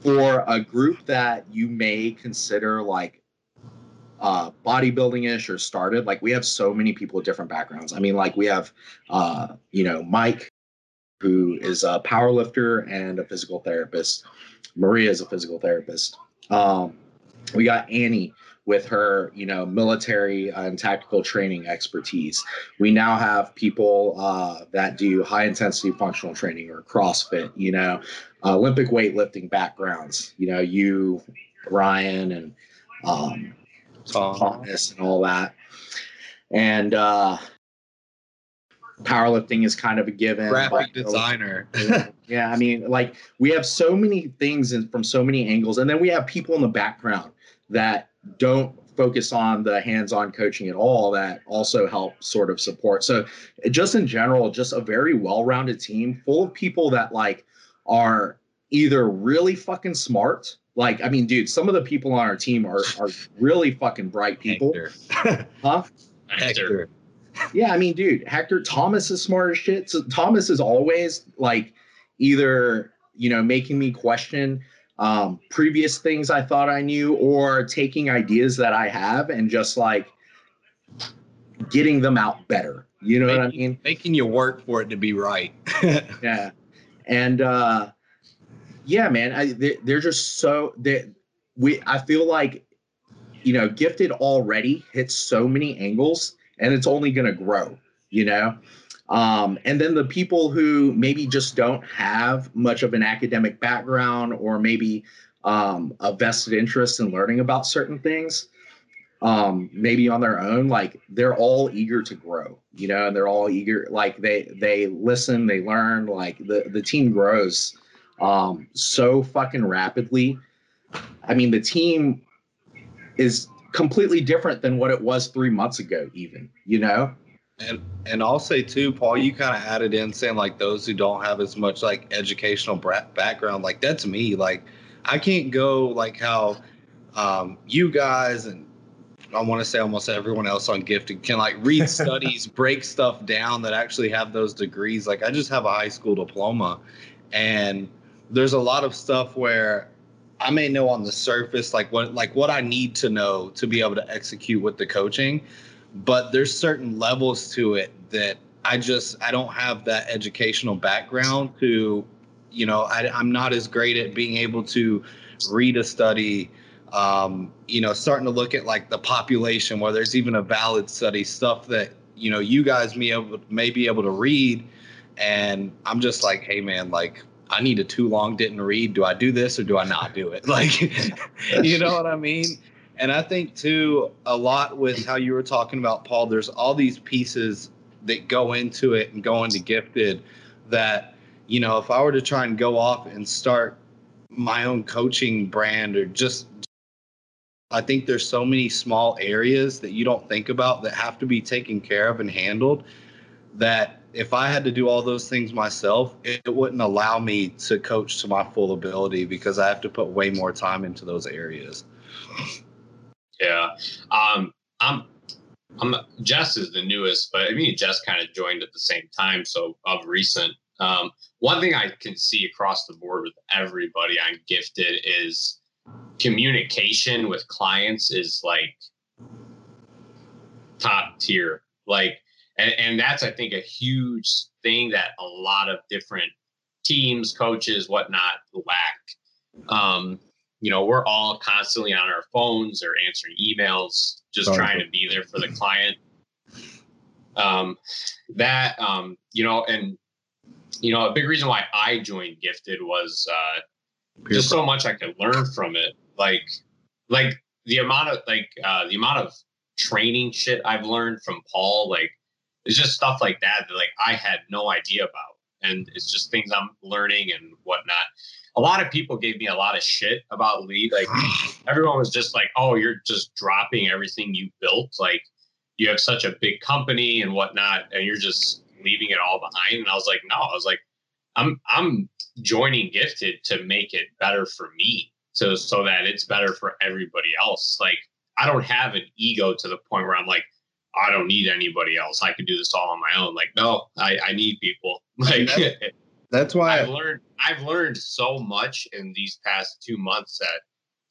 for a group that you may consider like uh bodybuilding ish or started like we have so many people with different backgrounds. I mean like we have uh you know mike who is a power lifter and a physical therapist. Maria is a physical therapist. Um we got annie with her you know military and tactical training expertise. We now have people uh, that do high intensity functional training or crossfit you know olympic weightlifting backgrounds. You know you ryan and um Tom. Thomas and all that. And uh powerlifting is kind of a given. graphic but- designer yeah, I mean, like we have so many things in, from so many angles, and then we have people in the background that don't focus on the hands-on coaching at all that also help sort of support. So, just in general, just a very well-rounded team full of people that like are either really fucking smart. Like, I mean, dude, some of the people on our team are are really fucking bright people, Hector. huh? Hector. Yeah, I mean, dude, Hector Thomas is smart as shit. So Thomas is always like either you know making me question um, previous things I thought I knew, or taking ideas that I have and just like getting them out better. You know what I mean? making you work for it to be right Yeah, and uh, yeah, man, I, they, they're just so that we. I feel like you know, gifted already hits so many angles, and it's only going to grow. You know, um, and then the people who maybe just don't have much of an academic background, or maybe um, a vested interest in learning about certain things, um, maybe on their own, like they're all eager to grow. You know, and they're all eager. Like they they listen, they learn. Like the the team grows um, so fucking rapidly. I mean, the team is completely different than what it was three months ago, even, you know? And and I'll say too, Paul, you kind of added in saying like those who don't have as much like educational background, like that's me. Like I can't go like how um, you guys and I want to say almost everyone else on Gifted can like read studies, break stuff down that actually have those degrees. Like I just have a high school diploma, and there's a lot of stuff where I may know on the surface like what like what I need to know to be able to execute with the coaching but there's certain levels to it that I just I don't have that educational background to, you know, I, I'm not as great at being able to read a study, um, you know, starting to look at like the population where there's even a valid study stuff that you know, you guys may able may be able to read, and I'm just like, hey man, like I need a too long didn't read. Do I do this or do I not do it? Like, you know what I mean? And I think too a lot with how you were talking about Paul. There's all these pieces that go into it and go into gifted that you know if I were to try and go off and start my own coaching brand or just I think there's so many small areas that you don't think about that have to be taken care of and handled that if I had to do all those things myself, it, it wouldn't allow me to coach to my full ability because I have to put way more time into those areas. Yeah. Um, I'm, I'm, Jess is the newest, but I mean, Jess kind of joined at the same time. So of recent, um, one thing I can see across the board with everybody on gifted is communication with clients is like top tier. Like, and, and that's, I think, a huge thing that a lot of different teams, coaches, whatnot lack. Um, you know, we're all constantly on our phones or answering emails, just Sorry. trying to be there for the client. Um, that, um, you know, and, you know, a big reason why I joined Gifted was uh, just so much I could learn from it. Like, like the amount of like uh, the amount of training shit I've learned from Paul, like it's just stuff like that that like I had no idea about, and it's just things I'm learning and whatnot. A lot of people gave me a lot of shit about lead. Like everyone was just like, "Oh, you're just dropping everything you built. Like you have such a big company and whatnot, and you're just leaving it all behind." And I was like, "No, I was like, I'm I'm joining Gifted to make it better for me, so so that it's better for everybody else. Like I don't have an ego to the point where I'm like." I don't need anybody else. I can do this all on my own. Like, no, I, I need people. Like that's why I've learned I've learned so much in these past two months that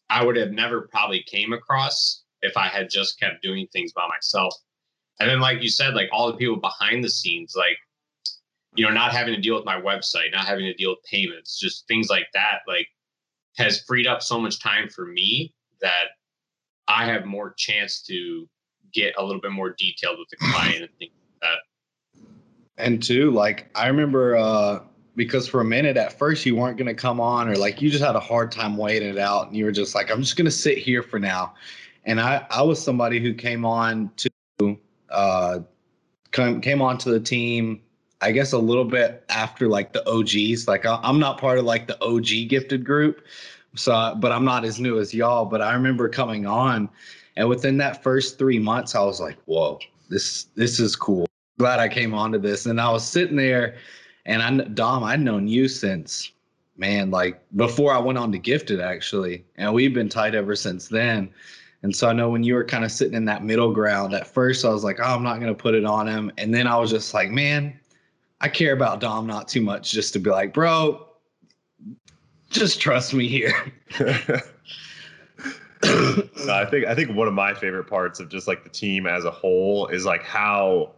I would have never probably came across if I had just kept doing things by myself. And then like you said, like all the people behind the scenes, like, you know, not having to deal with my website, not having to deal with payments, just things like that, like has freed up so much time for me that I have more chance to get a little bit more detailed with the client and things like that. And two, like I remember uh because for a minute at first you weren't gonna come on or like you just had a hard time waiting it out and you were just like, I'm just gonna sit here for now. And I I was somebody who came on to uh come came onto the team I guess a little bit after like the OGs. Like I'm not part of like the OG gifted group, so but I'm not as new as y'all. But I remember coming on and within that first three months, I was like, whoa, this this is cool. Glad I came onto this. And I was sitting there and I Dom, I'd known you since man, like before I went on to gifted actually. And we've been tight ever since then. And so I know when you were kind of sitting in that middle ground, at first I was like, oh, I'm not going to put it on him. And then I was just like, man, I care about Dom not too much just to be like, bro, just trust me here. I think I think one of my favorite parts of just like the team as a whole is like how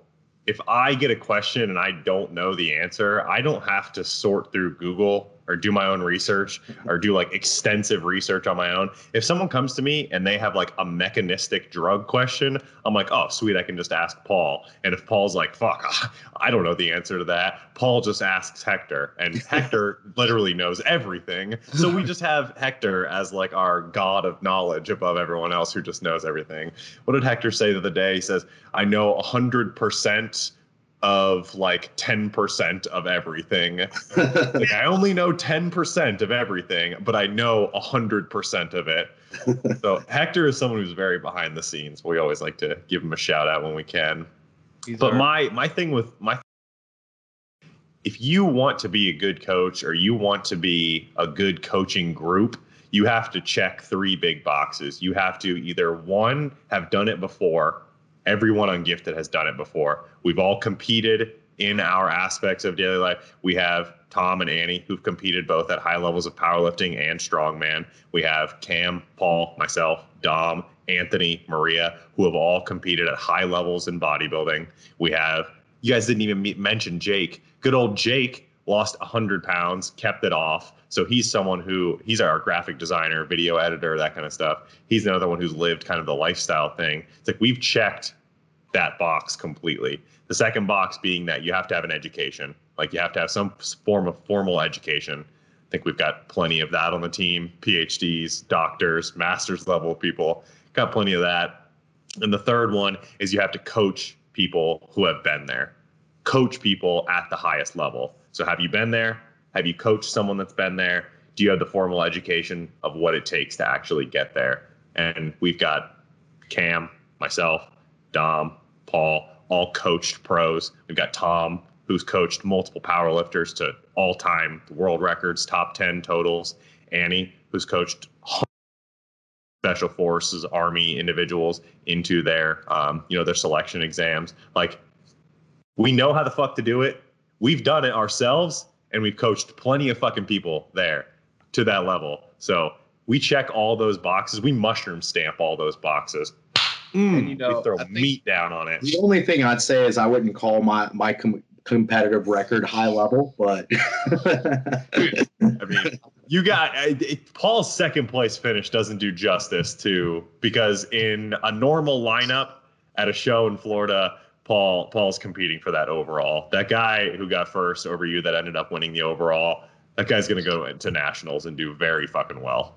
if I get a question and I don't know the answer, I don't have to sort through Google or do my own research or do like extensive research on my own. If someone comes to me and they have like a mechanistic drug question, I'm like, oh, sweet, I can just ask Paul. And if Paul's like, fuck, I don't know the answer to that, Paul just asks Hector, and Hector literally knows everything. So we just have Hector as like our god of knowledge above everyone else who just knows everything. What did Hector say the other day? He says, I know 100% of like 10% of everything. like I only know 10% of everything, but I know 100% of it. so Hector is someone who's very behind the scenes. We always like to give him a shout out when we can. These but are- my my thing with my if you want to be a good coach or you want to be a good coaching group, you have to check three big boxes. You have to either one have done it before everyone on Gifted has done it before. We've all competed in our aspects of daily life. We have Tom and Annie who've competed both at high levels of powerlifting and strongman. We have Cam, Paul, myself, Dom, Anthony, Maria, who have all competed at high levels in bodybuilding. We have, you guys didn't even mention Jake. Good old Jake lost 100 pounds, kept it off. So he's someone who he's our graphic designer, video editor, that kind of stuff. He's another one who's lived kind of the lifestyle thing. It's like we've checked that box completely. The second box being that you have to have an education, like you have to have some form of formal education. I think we've got plenty of that on the team PhDs, doctors, master's level people, got plenty of that. And the third one is you have to coach people who have been there, coach people at the highest level. So, have you been there? Have you coached someone that's been there? Do you have the formal education of what it takes to actually get there? And we've got Cam, myself, Dom, Paul, all coached pros. We've got Tom, who's coached multiple powerlifters to all time world records, top 10 totals. Annie, who's coached special forces, army individuals into their, um, you know, their selection exams. Like, we know how the fuck to do it. We've done it ourselves, and we've coached plenty of fucking people there to that level. So we check all those boxes. We mushroom stamp all those boxes. Mm, And, you know, we throw meat down on it. The only thing I'd say is I wouldn't call my my com- competitive record high level, but I mean, you got I- it, Paul's second place finish doesn't do justice to because in a normal lineup at a show in Florida, Paul Paul's competing for that overall. That guy who got first over you that ended up winning the overall, that guy's gonna go into nationals and do very fucking well.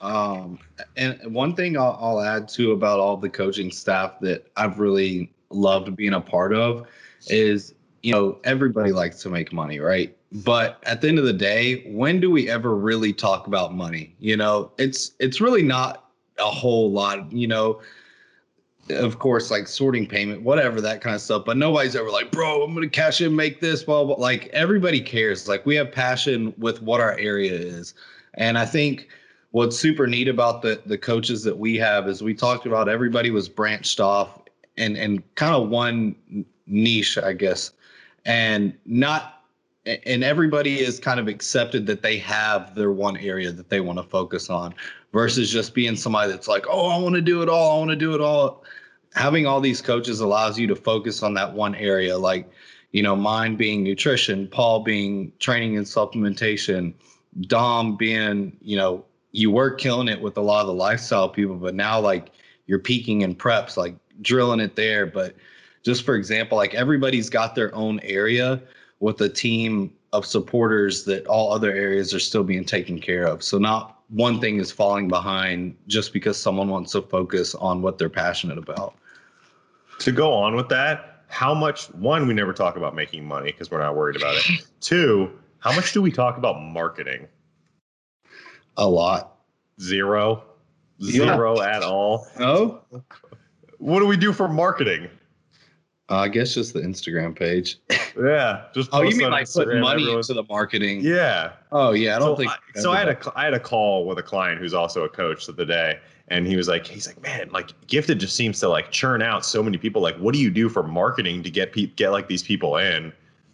Um, and one thing I'll, I'll add too about all the coaching staff that I've really loved being a part of is, you know, everybody likes to make money, right? But at the end of the day, when do we ever really talk about money? You know, it's it's really not a whole lot, you know. Of course, like sorting payment, whatever that kind of stuff. But nobody's ever like, bro, I'm gonna cash in, make this, blah blah. Like everybody cares. Like we have passion with what our area is, and I think what's super neat about the the coaches that we have is we talked about everybody was branched off and and kind of one niche i guess. And not and everybody is kind of accepted that they have their one area that they want to focus on versus just being somebody that's like oh i want to do it all i want to do it all. Having all these coaches allows you to focus on that one area like you know mine being nutrition paul being training and supplementation dom being you know you were killing it with a lot of the lifestyle people, but now like you're peaking in preps, like drilling it there. But just for example, like everybody's got their own area with a team of supporters that all other areas are still being taken care of. So not one thing is falling behind just because someone wants to focus on what they're passionate about. To go on with that, how much one, we never talk about making money because we're not worried about it. Two, how much do we talk about marketing? A lot. Zero. Yeah. At all. Oh, What do we do for marketing? uh, I guess just the Instagram page. Yeah, just Oh, you mean like put money everyone's- into the marketing? Yeah. Oh yeah, I don't so think. I, so I had a I had a call with a client who's also a coach the day, and he was like, he's like, man, like Gifted just seems to like churn out so many people. Like, what do you do for marketing to get pe- get like these people in?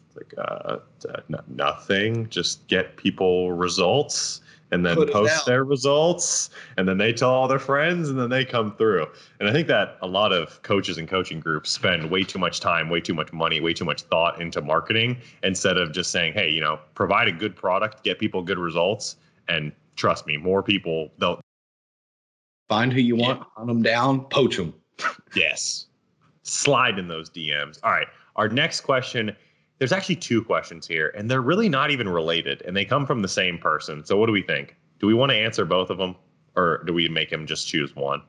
It's like, uh, uh, nothing. Just get people results, and then Put post their results, and then they tell all their friends, and then they come through. And I think that a lot of coaches and coaching groups spend way too much time, way too much money, way too much thought into marketing instead of just saying, hey, you know, provide a good product, get people good results, and trust me, more people they'll Find who you want, hunt them down, poach them. yes slide in those DMs. All right, our next question. There's actually two questions here, and they're really not even related, and they come from the same person. So, what do we think? Do we want to answer both of them, or do we make him just choose one?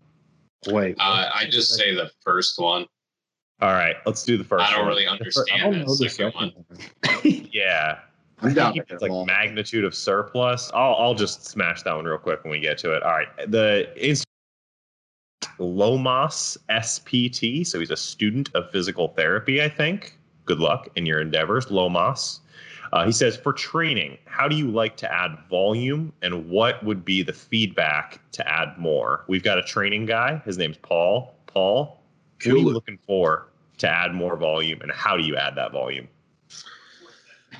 Wait, Uh, I just say the first one. All right, let's do the first. I don't one. really I understand don't the know the second second one. one. Yeah, I'm down think with it's like all. magnitude of surplus. I'll I'll just smash that one real quick when we get to it. All right, the Inst- Lomas SPT. So he's a student of physical therapy. I think. Good luck in your endeavors, Lomas. Uh, he says, for training, how do you like to add volume, and what would be the feedback to add more? We've got a training guy. His name's Paul. Paul, what are you looking for to add more volume, and how do you add that volume?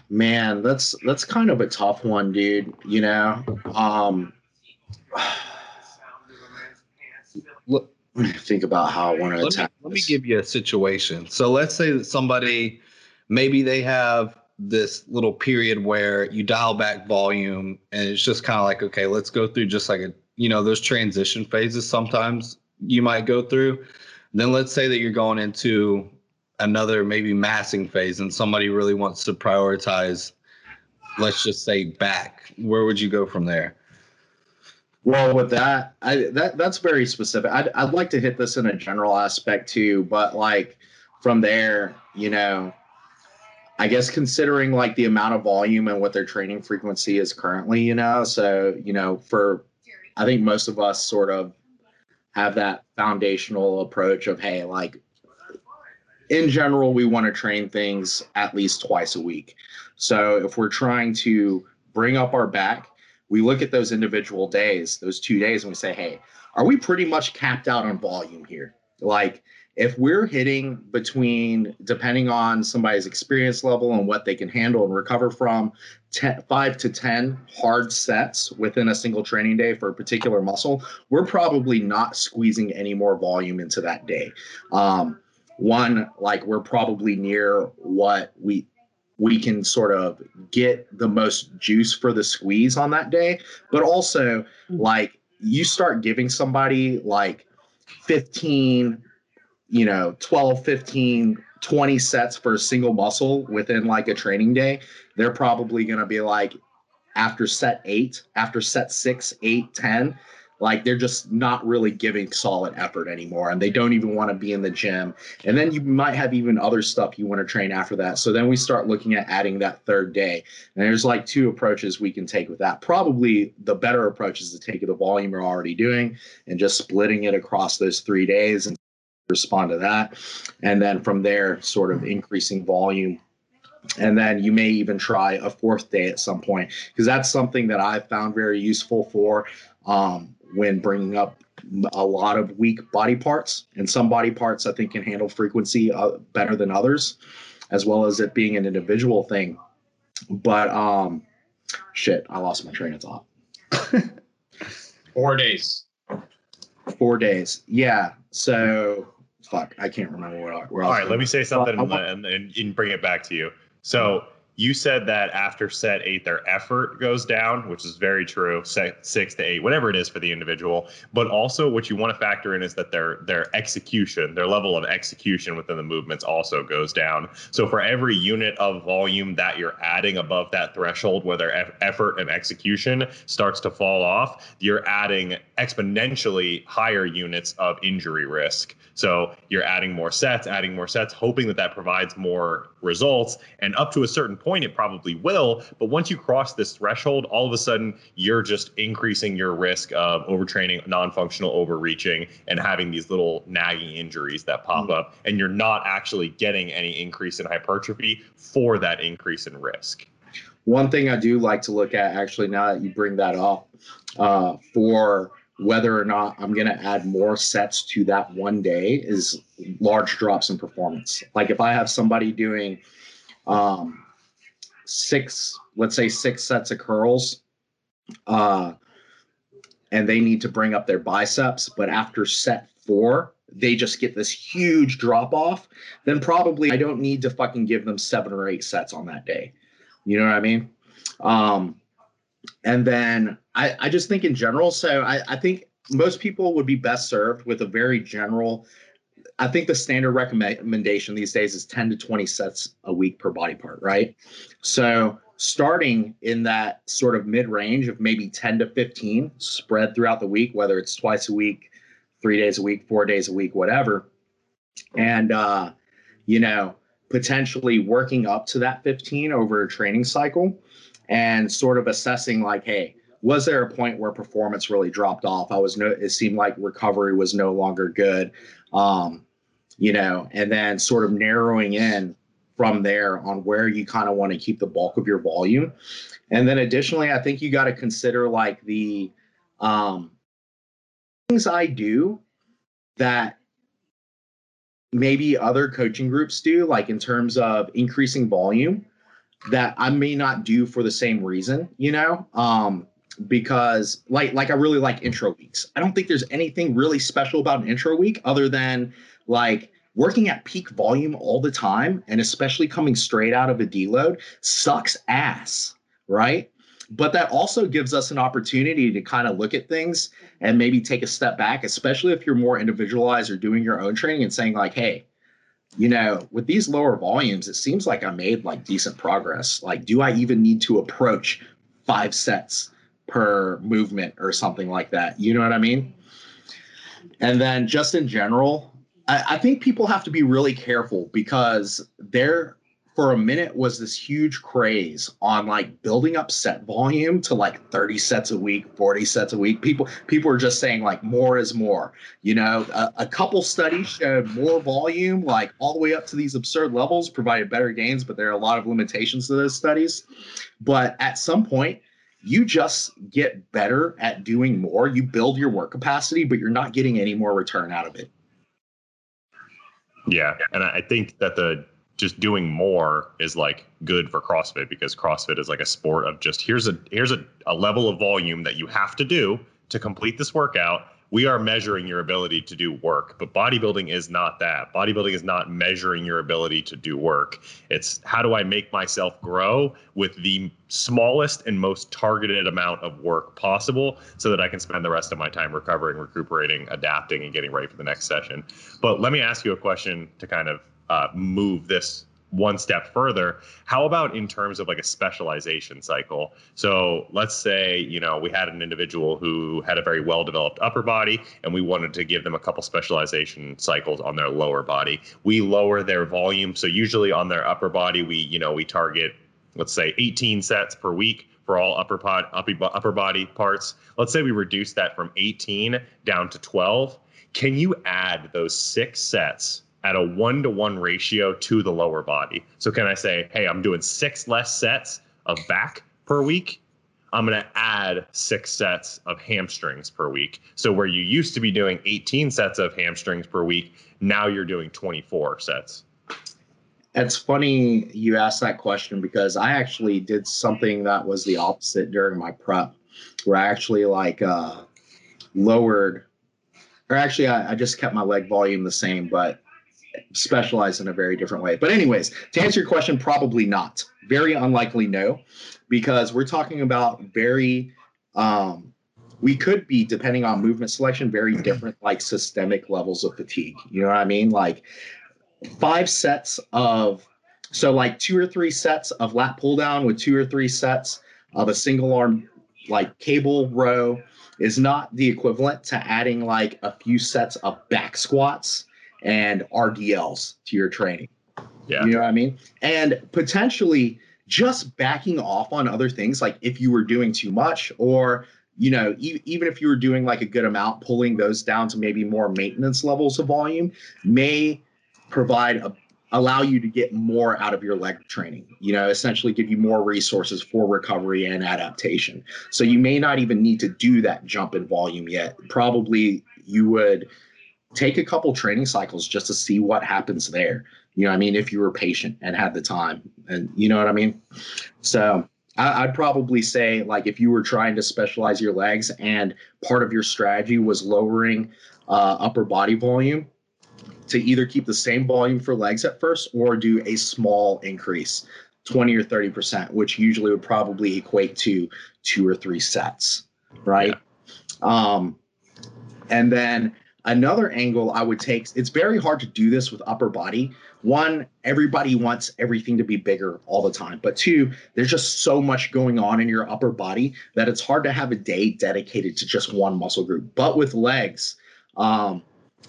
Man, that's that's kind of a tough one, dude. You know, um, Look, think about how I want to let me, attack. let me give you a situation. So let's say that somebody, maybe they have this little period where you dial back volume and it's just kind of like, okay, let's go through just like a, you know, those transition phases sometimes you might go through. Then let's say that you're going into another maybe massing phase and somebody really wants to prioritize, let's just say back. Where would you go from there? Well, with that, I that that's very specific. I'd I'd like to hit this in a general aspect too, but like from there, you know, I guess considering like the amount of volume and what their training frequency is currently, you know, so you know, for I think most of us sort of have that foundational approach of hey, like in general, we want to train things at least twice a week. So if we're trying to bring up our back, we look at those individual days, those two days, and we say, hey, are we pretty much capped out on volume here? Like, if we're hitting between, depending on somebody's experience level and what they can handle and recover from, 10, five to 10 hard sets within a single training day for a particular muscle, we're probably not squeezing any more volume into that day. Um, one, like we're probably near what we we can sort of get the most juice for the squeeze on that day, but also mm. like you start giving somebody like 15 you know 12 15 20 sets for a single muscle within like a training day they're probably going to be like after set 8 after set 6 8 10 like they're just not really giving solid effort anymore and they don't even want to be in the gym. And then you might have even other stuff you want to train after that. So then we start looking at adding that third day. And there's like two approaches we can take with that. Probably the better approach is to take the volume you're already doing and just splitting it across those three days and respond to that. And then from there sort of increasing volume. And then you may even try a fourth day at some point because that's something that i've found very useful for. Um, when bringing up a lot of weak body parts. And some body parts I think can handle frequency uh, better than others, as well as it being an individual thing. But um, shit, I lost my train of thought. Four days. Four days. Yeah. So fuck, I can't remember where. I- where I All was right, let me say something and, and, and bring it back to you. So you said that after set eight, their effort goes down, which is very true. Set six to eight, whatever it is for the individual. But also, what you want to factor in is that their their execution, their level of execution within the movements, also goes down. So for every unit of volume that you're adding above that threshold, where their eff- effort and execution starts to fall off, you're adding exponentially higher units of injury risk. So you're adding more sets, adding more sets, hoping that that provides more results. And up to a certain point, it probably will. But once you cross this threshold, all of a sudden you're just increasing your risk of overtraining, non functional overreaching, and having these little nagging injuries that pop up. And you're not actually getting any increase in hypertrophy for that increase in risk. One thing I do like to look at, actually, now that you bring that up, uh, for whether or not I'm going to add more sets to that one day is large drops in performance. Like if I have somebody doing um, six, let's say six sets of curls, uh, and they need to bring up their biceps, but after set four, they just get this huge drop off, then probably I don't need to fucking give them seven or eight sets on that day. You know what I mean? Um, and then I, I just think in general, so I, I think most people would be best served with a very general. I think the standard recommendation these days is 10 to 20 sets a week per body part, right? So starting in that sort of mid range of maybe 10 to 15 spread throughout the week, whether it's twice a week, three days a week, four days a week, whatever. And, uh, you know, potentially working up to that 15 over a training cycle and sort of assessing like, hey, was there a point where performance really dropped off? I was no, it seemed like recovery was no longer good. Um, you know, and then sort of narrowing in from there on where you kind of want to keep the bulk of your volume. And then additionally, I think you got to consider like the um, things I do that maybe other coaching groups do, like in terms of increasing volume that I may not do for the same reason, you know? Um, because like like I really like intro weeks. I don't think there's anything really special about an intro week other than like working at peak volume all the time and especially coming straight out of a deload sucks ass, right? but that also gives us an opportunity to kind of look at things and maybe take a step back, especially if you're more individualized or doing your own training and saying, like, hey, you know, with these lower volumes, it seems like I made like decent progress. Like, do I even need to approach five sets per movement or something like that? You know what I mean? And then just in general, I, I think people have to be really careful because there for a minute was this huge craze on like building up set volume to like 30 sets a week 40 sets a week people people are just saying like more is more you know a, a, couple studies showed more volume like all the way up to these absurd levels provided better gains but there are a lot of limitations to those studies but at some point you just get better at doing more you build your work capacity but you're not getting any more return out of it yeah and i think that the just doing more is like good for CrossFit because CrossFit is like a sport of just here's a here's a, a level of volume that you have to do to complete this workout. We are measuring your ability to do work, but bodybuilding is not that. Bodybuilding is not measuring your ability to do work. It's how do I make myself grow with the smallest and most targeted amount of work possible so that I can spend the rest of my time recovering, recuperating, adapting, and getting ready for the next session. But let me ask you a question to kind of uh, move this one step further how about in terms of like a specialization cycle? So let's say you know we had an individual who had a very well developed upper body and we wanted to give them a couple specialization cycles on their lower body. We lower their volume so usually on their upper body we you know we target let's say 18 sets per week for all upper pod upper, upper body parts. Let's say we reduce that from 18 down to 12 can you add those six sets at a one to one ratio to the lower body. So can I say, hey, I'm doing six less sets of back per week? I'm going to add six sets of hamstrings per week. So where you used to be doing 18 sets of hamstrings per week, now you're doing 24 sets. It's funny you asked that question because I actually did something that was the opposite during my prep, where I actually like uh, lowered, or actually I, I just kept my leg volume the same, but specialize in a very different way. But, anyways, to answer your question, probably not. Very unlikely, no, because we're talking about very, um, we could be, depending on movement selection, very different, like systemic levels of fatigue. You know what I mean? Like five sets of, so like two or three sets of lat pull down with two or three sets of a single arm, like cable row is not the equivalent to adding like a few sets of back squats and RDLs to your training. Yeah. You know what I mean? And potentially just backing off on other things, like if you were doing too much, or, you know, e- even if you were doing like a good amount, pulling those down to maybe more maintenance levels of volume may provide a allow you to get more out of your leg training you know essentially give you more resources for recovery and adaptation so you may not even need to do that jump in volume yet probably you would take a couple training cycles just to see what happens there. You know, I mean, if you were patient and had the time, and you know what I mean. So I, would probably say, like, if you were trying to specialize your legs and part of your strategy was lowering uh, upper body volume, to either keep the same volume for legs at first or do a small increase 20 or 30%, which usually would probably equate to two or three sets, right? Yeah. Um, and then Another angle I would take, it's very hard to do this with upper body. One, everybody wants everything to be bigger all the time. But two, there's just so much going on in your upper body that it's hard to have a day dedicated to just one muscle group. But with legs, um,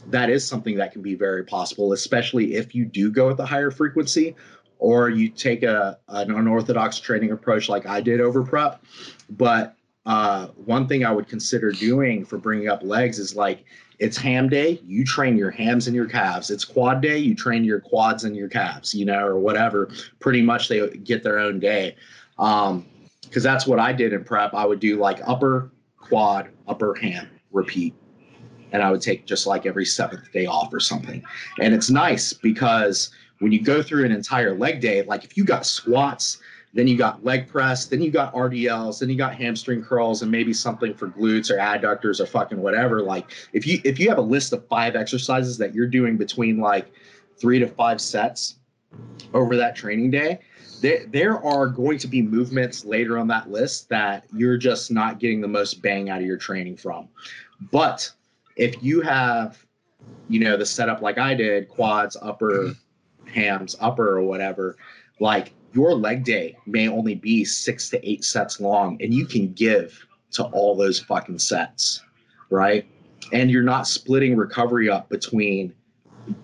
that is something that can be very possible, especially if you do go with a higher frequency or you take a an unorthodox training approach like I did over prep. But uh, one thing I would consider doing for bringing up legs is like it's ham day, you train your hams and your calves. It's quad day, you train your quads and your calves, you know, or whatever. Pretty much they get their own day. Um, because that's what I did in prep. I would do like upper quad, upper ham, repeat. And I would take just like every seventh day off or something. And it's nice because when you go through an entire leg day, like if you got squats, then you got leg press, then you got RDLs, then you got hamstring curls, and maybe something for glutes or adductors or fucking whatever. Like if you if you have a list of five exercises that you're doing between like three to five sets over that training day, there, there are going to be movements later on that list that you're just not getting the most bang out of your training from. But if you have, you know, the setup like I did, quads, upper, hams, upper, or whatever, like your leg day may only be six to eight sets long, and you can give to all those fucking sets, right? And you're not splitting recovery up between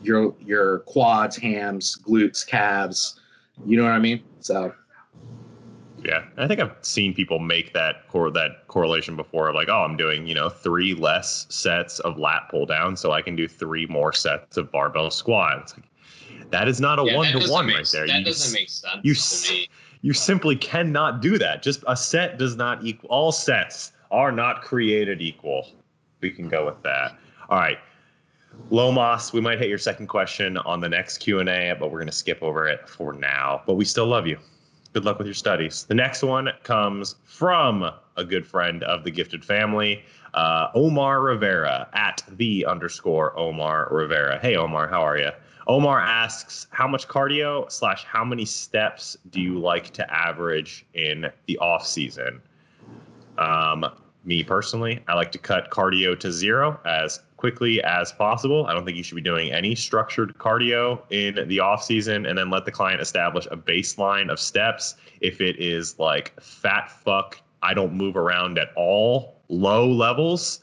your your quads, hams, glutes, calves. You know what I mean? So Yeah, I think I've seen people make that cor- that correlation before. Like, oh, I'm doing you know three less sets of lat pull down, so I can do three more sets of barbell squat. It's like, that is not a Yeah, one to one right there. That You doesn't make sense you to me. You simply cannot do that. Just a set does not equal. All sets are not created equal. We can go with that. All right. Lomas, we might hit your second question on the next Q&A, but we're going to skip over it for now. But we still love you. Good luck with your studies. The next one comes from a good friend of the gifted family, uh, Omar Rivera at the underscore Omar Rivera. Hey, Omar, how are you? Omar asks, how much cardio slash how many steps do you like to average in the off season? Um, me personally, I like to cut cardio to zero as quickly as possible. I don't think you should be doing any structured cardio in the off season and then let the client establish a baseline of steps. If it is like fat fuck, I don't move around at all, low levels,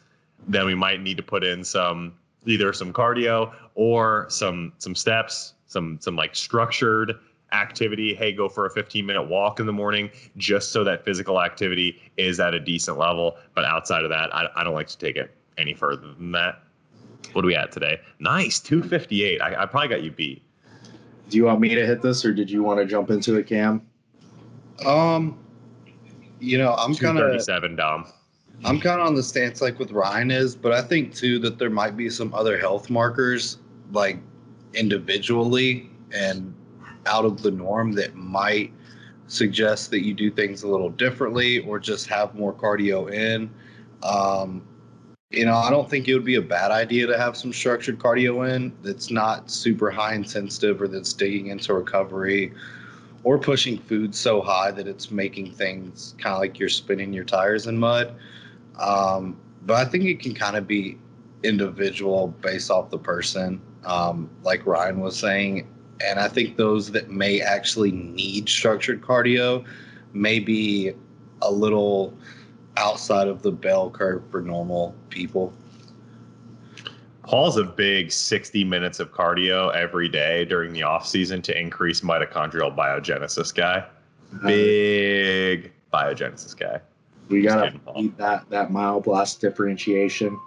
then we might need to put in some either some cardio or some some steps, some some like structured activity. Hey, go for a 15 minute walk in the morning just so that physical activity is at a decent level. But outside of that, I, I don't like to take it any further than that. What are we at today? Nice, 258. I, I probably got you beat. do you want me to hit this or did you want to jump into it, Cam? Um, you know, I'm kind of 237, Dom. I'm kind of on the stance like with Ryan is, but I think too that there might be some other health markers like individually and out of the norm that might suggest that you do things a little differently or just have more cardio in. Um, you know, I don't think it would be a bad idea to have some structured cardio in that's not super high intensive or that's digging into recovery or pushing food so high that it's making things kind of like you're spinning your tires in mud. Um, but I think it can kind of be individual based off the person, um, like Ryan was saying. And I think those that may actually need structured cardio may be a little outside of the bell curve for normal people. Paul's a big 60 minutes of cardio every day during the off season to increase mitochondrial biogenesis guy. Big biogenesis guy. We gotta kidding, beat that that myoblast differentiation.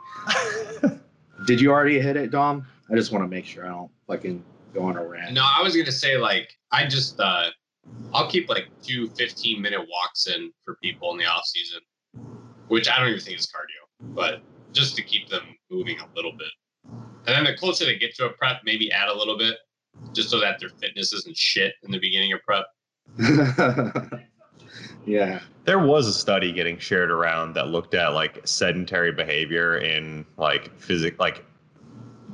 Did you already hit it, Dom? I just want to make sure I don't fucking go on a rant. No, I was gonna say like I just uh I'll keep like two 15 minute walks in for people in the off season, which I don't even think is cardio, but just to keep them moving a little bit. And then the closer they get to a prep, maybe add a little bit, just so that their fitness isn't shit in the beginning of prep. yeah. There was a study getting shared around that looked at like sedentary behavior in like physic like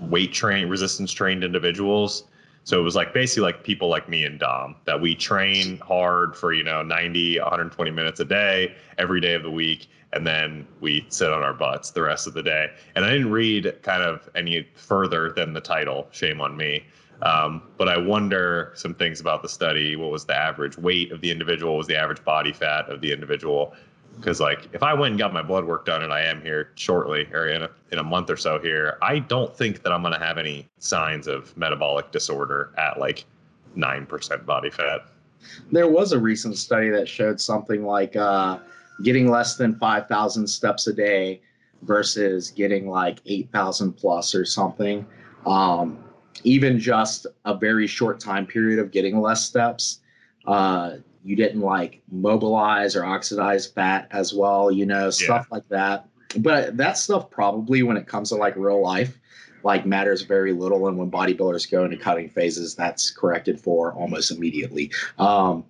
weight train resistance trained individuals. So it was like basically like people like me and Dom that we train hard for, you know, 90, 120 minutes a day every day of the week and then we sit on our butts the rest of the day. And I didn't read kind of any further than the title, shame on me. Um, but I wonder some things about the study. What was the average weight of the individual? What was the average body fat of the individual? Because like if I went and got my blood work done, and I am here shortly or in a in a month or so here, I don't think that I'm going to have any signs of metabolic disorder at like nine percent body fat. There was a recent study that showed something like uh, getting less than 5,000 steps a day versus getting like 8,000 plus or something. Um, even just a very short time period of getting less steps, uh, you didn't like mobilize or oxidize fat as well, you know, stuff like that. But that stuff probably, when it comes to like real life, like matters very little. And when bodybuilders go into cutting phases, that's corrected for almost immediately. Um,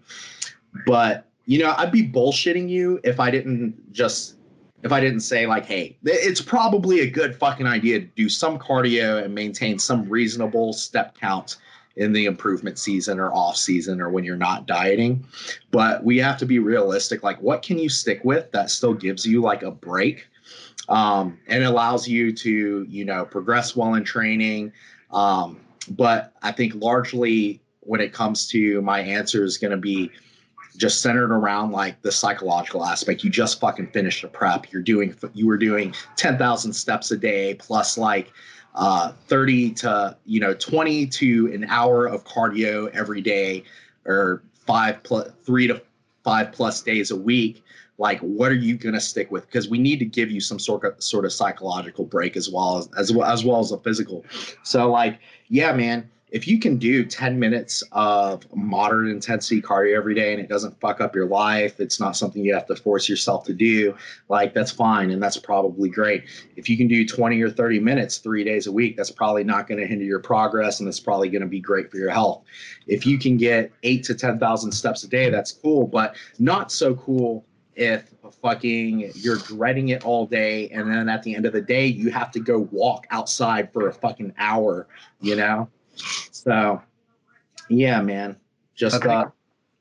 but you know, I'd be bullshitting you if I didn't just if I didn't say like, hey, it's probably a good fucking idea to do some cardio and maintain some reasonable step count in the improvement season or off season or when you're not dieting. But we have to be realistic. Like, what can you stick with that still gives you like a break um, and allows you to, you know, progress well in training? Um, but I think largely when it comes to my answer is going to be just centered around like the psychological aspect. You just fucking finished a prep. You're doing you were doing 10,000 steps a day plus like uh 30 to you know 20 to an hour of cardio every day or 5 plus 3 to 5 plus days a week. Like what are you going to stick with because we need to give you some sort of sort of psychological break as well as as well as well as a physical. So like yeah man, if you can do 10 minutes of moderate intensity cardio every day and it doesn't fuck up your life, it's not something you have to force yourself to do, like that's fine and that's probably great. If you can do 20 or 30 minutes three days a week, that's probably not going to hinder your progress and it's probably going to be great for your health. If you can get eight to 10,000 steps a day, that's cool, but not so cool if fucking you're dreading it all day and then at the end of the day you have to go walk outside for a fucking hour you know so, yeah, man, just think, uh,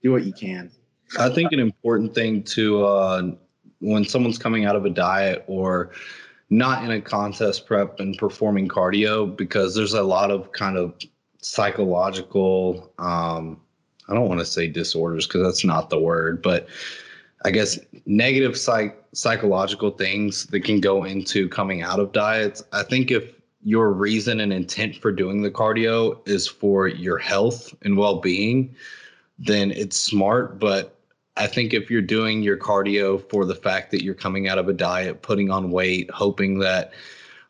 do what you can. I think an important thing to uh, when someone's coming out of a diet or not in a contest prep and performing cardio, because there's a lot of kind of psychological. Um, I don't want to say disorders because that's not the word, but I guess negative psych psychological things that can go into coming out of diets. I think if your reason and intent for doing the cardio is for your health and well-being then it's smart. But i think if you're doing your cardio for the fact that you're coming out of a diet putting on weight hoping that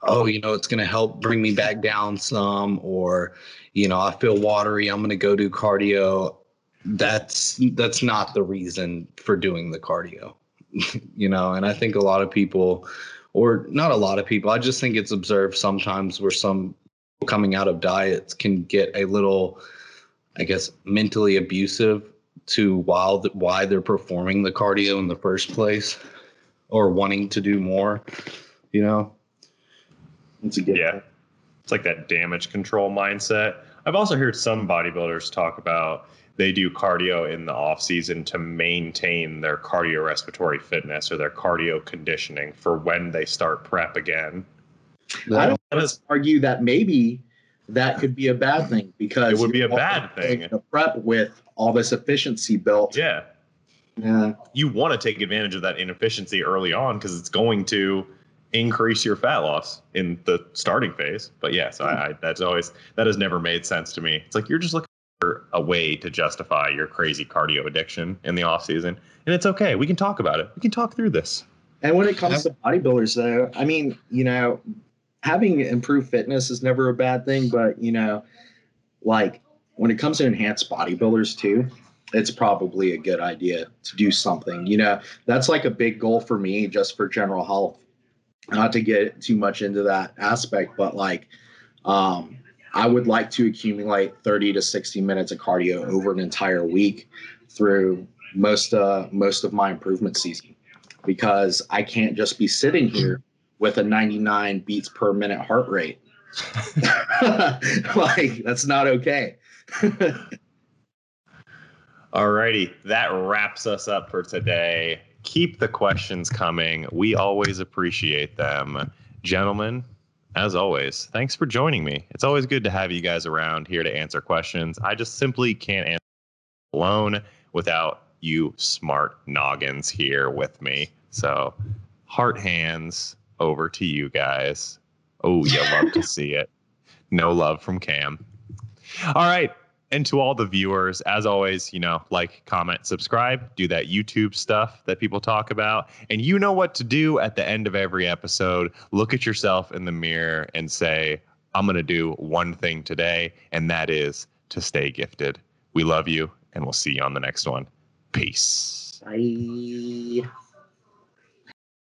oh you know it's going to help bring me back down some or you know i feel watery i'm going to go do cardio that's that's not the reason for doing the cardio you know? And i think a lot of people or not a lot of people. I just think it's observed sometimes where some coming out of diets can get a little, I guess, mentally abusive to while why they're performing the cardio in the first place or wanting to do more. You know, it's a good yeah. It's like that damage control mindset. I've also heard some bodybuilders talk about they do cardio in the off season to maintain their cardiorespiratory fitness or their cardio conditioning for when they start prep again. I don't want to argue that maybe that could be a bad thing because it would be a bad thing. The prep with all this efficiency built. Yeah. Yeah. You want to take advantage of that inefficiency early on because it's going to increase your fat loss in the starting phase. But yes, I, I, that's always that has never made sense to me. It's like you're just looking a way to justify your crazy cardio addiction in the off season. And it's okay. We can talk about it. We can talk through this. And when it comes to bodybuilders though, I mean, you know, having improved fitness is never a bad thing, but you know, like when it comes to enhanced bodybuilders too, it's probably a good idea to do something. You know, that's like a big goal for me just for general health. Not to get too much into that aspect, but like um I would like to accumulate 30 to 60 minutes of cardio over an entire week through most uh, most of my improvement season because I can't just be sitting here with a 99 beats per minute heart rate. like that's not okay. Alrighty, that wraps us up for today. Keep the questions coming. We always appreciate them. Gentlemen, as always, thanks for joining me. It's always good to have you guys around here to answer questions. I just simply can't answer alone without you smart noggins here with me. So, heart hands over to you guys. Oh, you love to see it. No love from Cam. All right and to all the viewers, as always, you know, like, comment, subscribe, do that YouTube stuff that people talk about. And you know what to do at the end of every episode. Look at yourself in the mirror and say, I'm going to do one thing today, and that is to stay gifted. We love you, and we'll see you on the next one. Peace. Bye.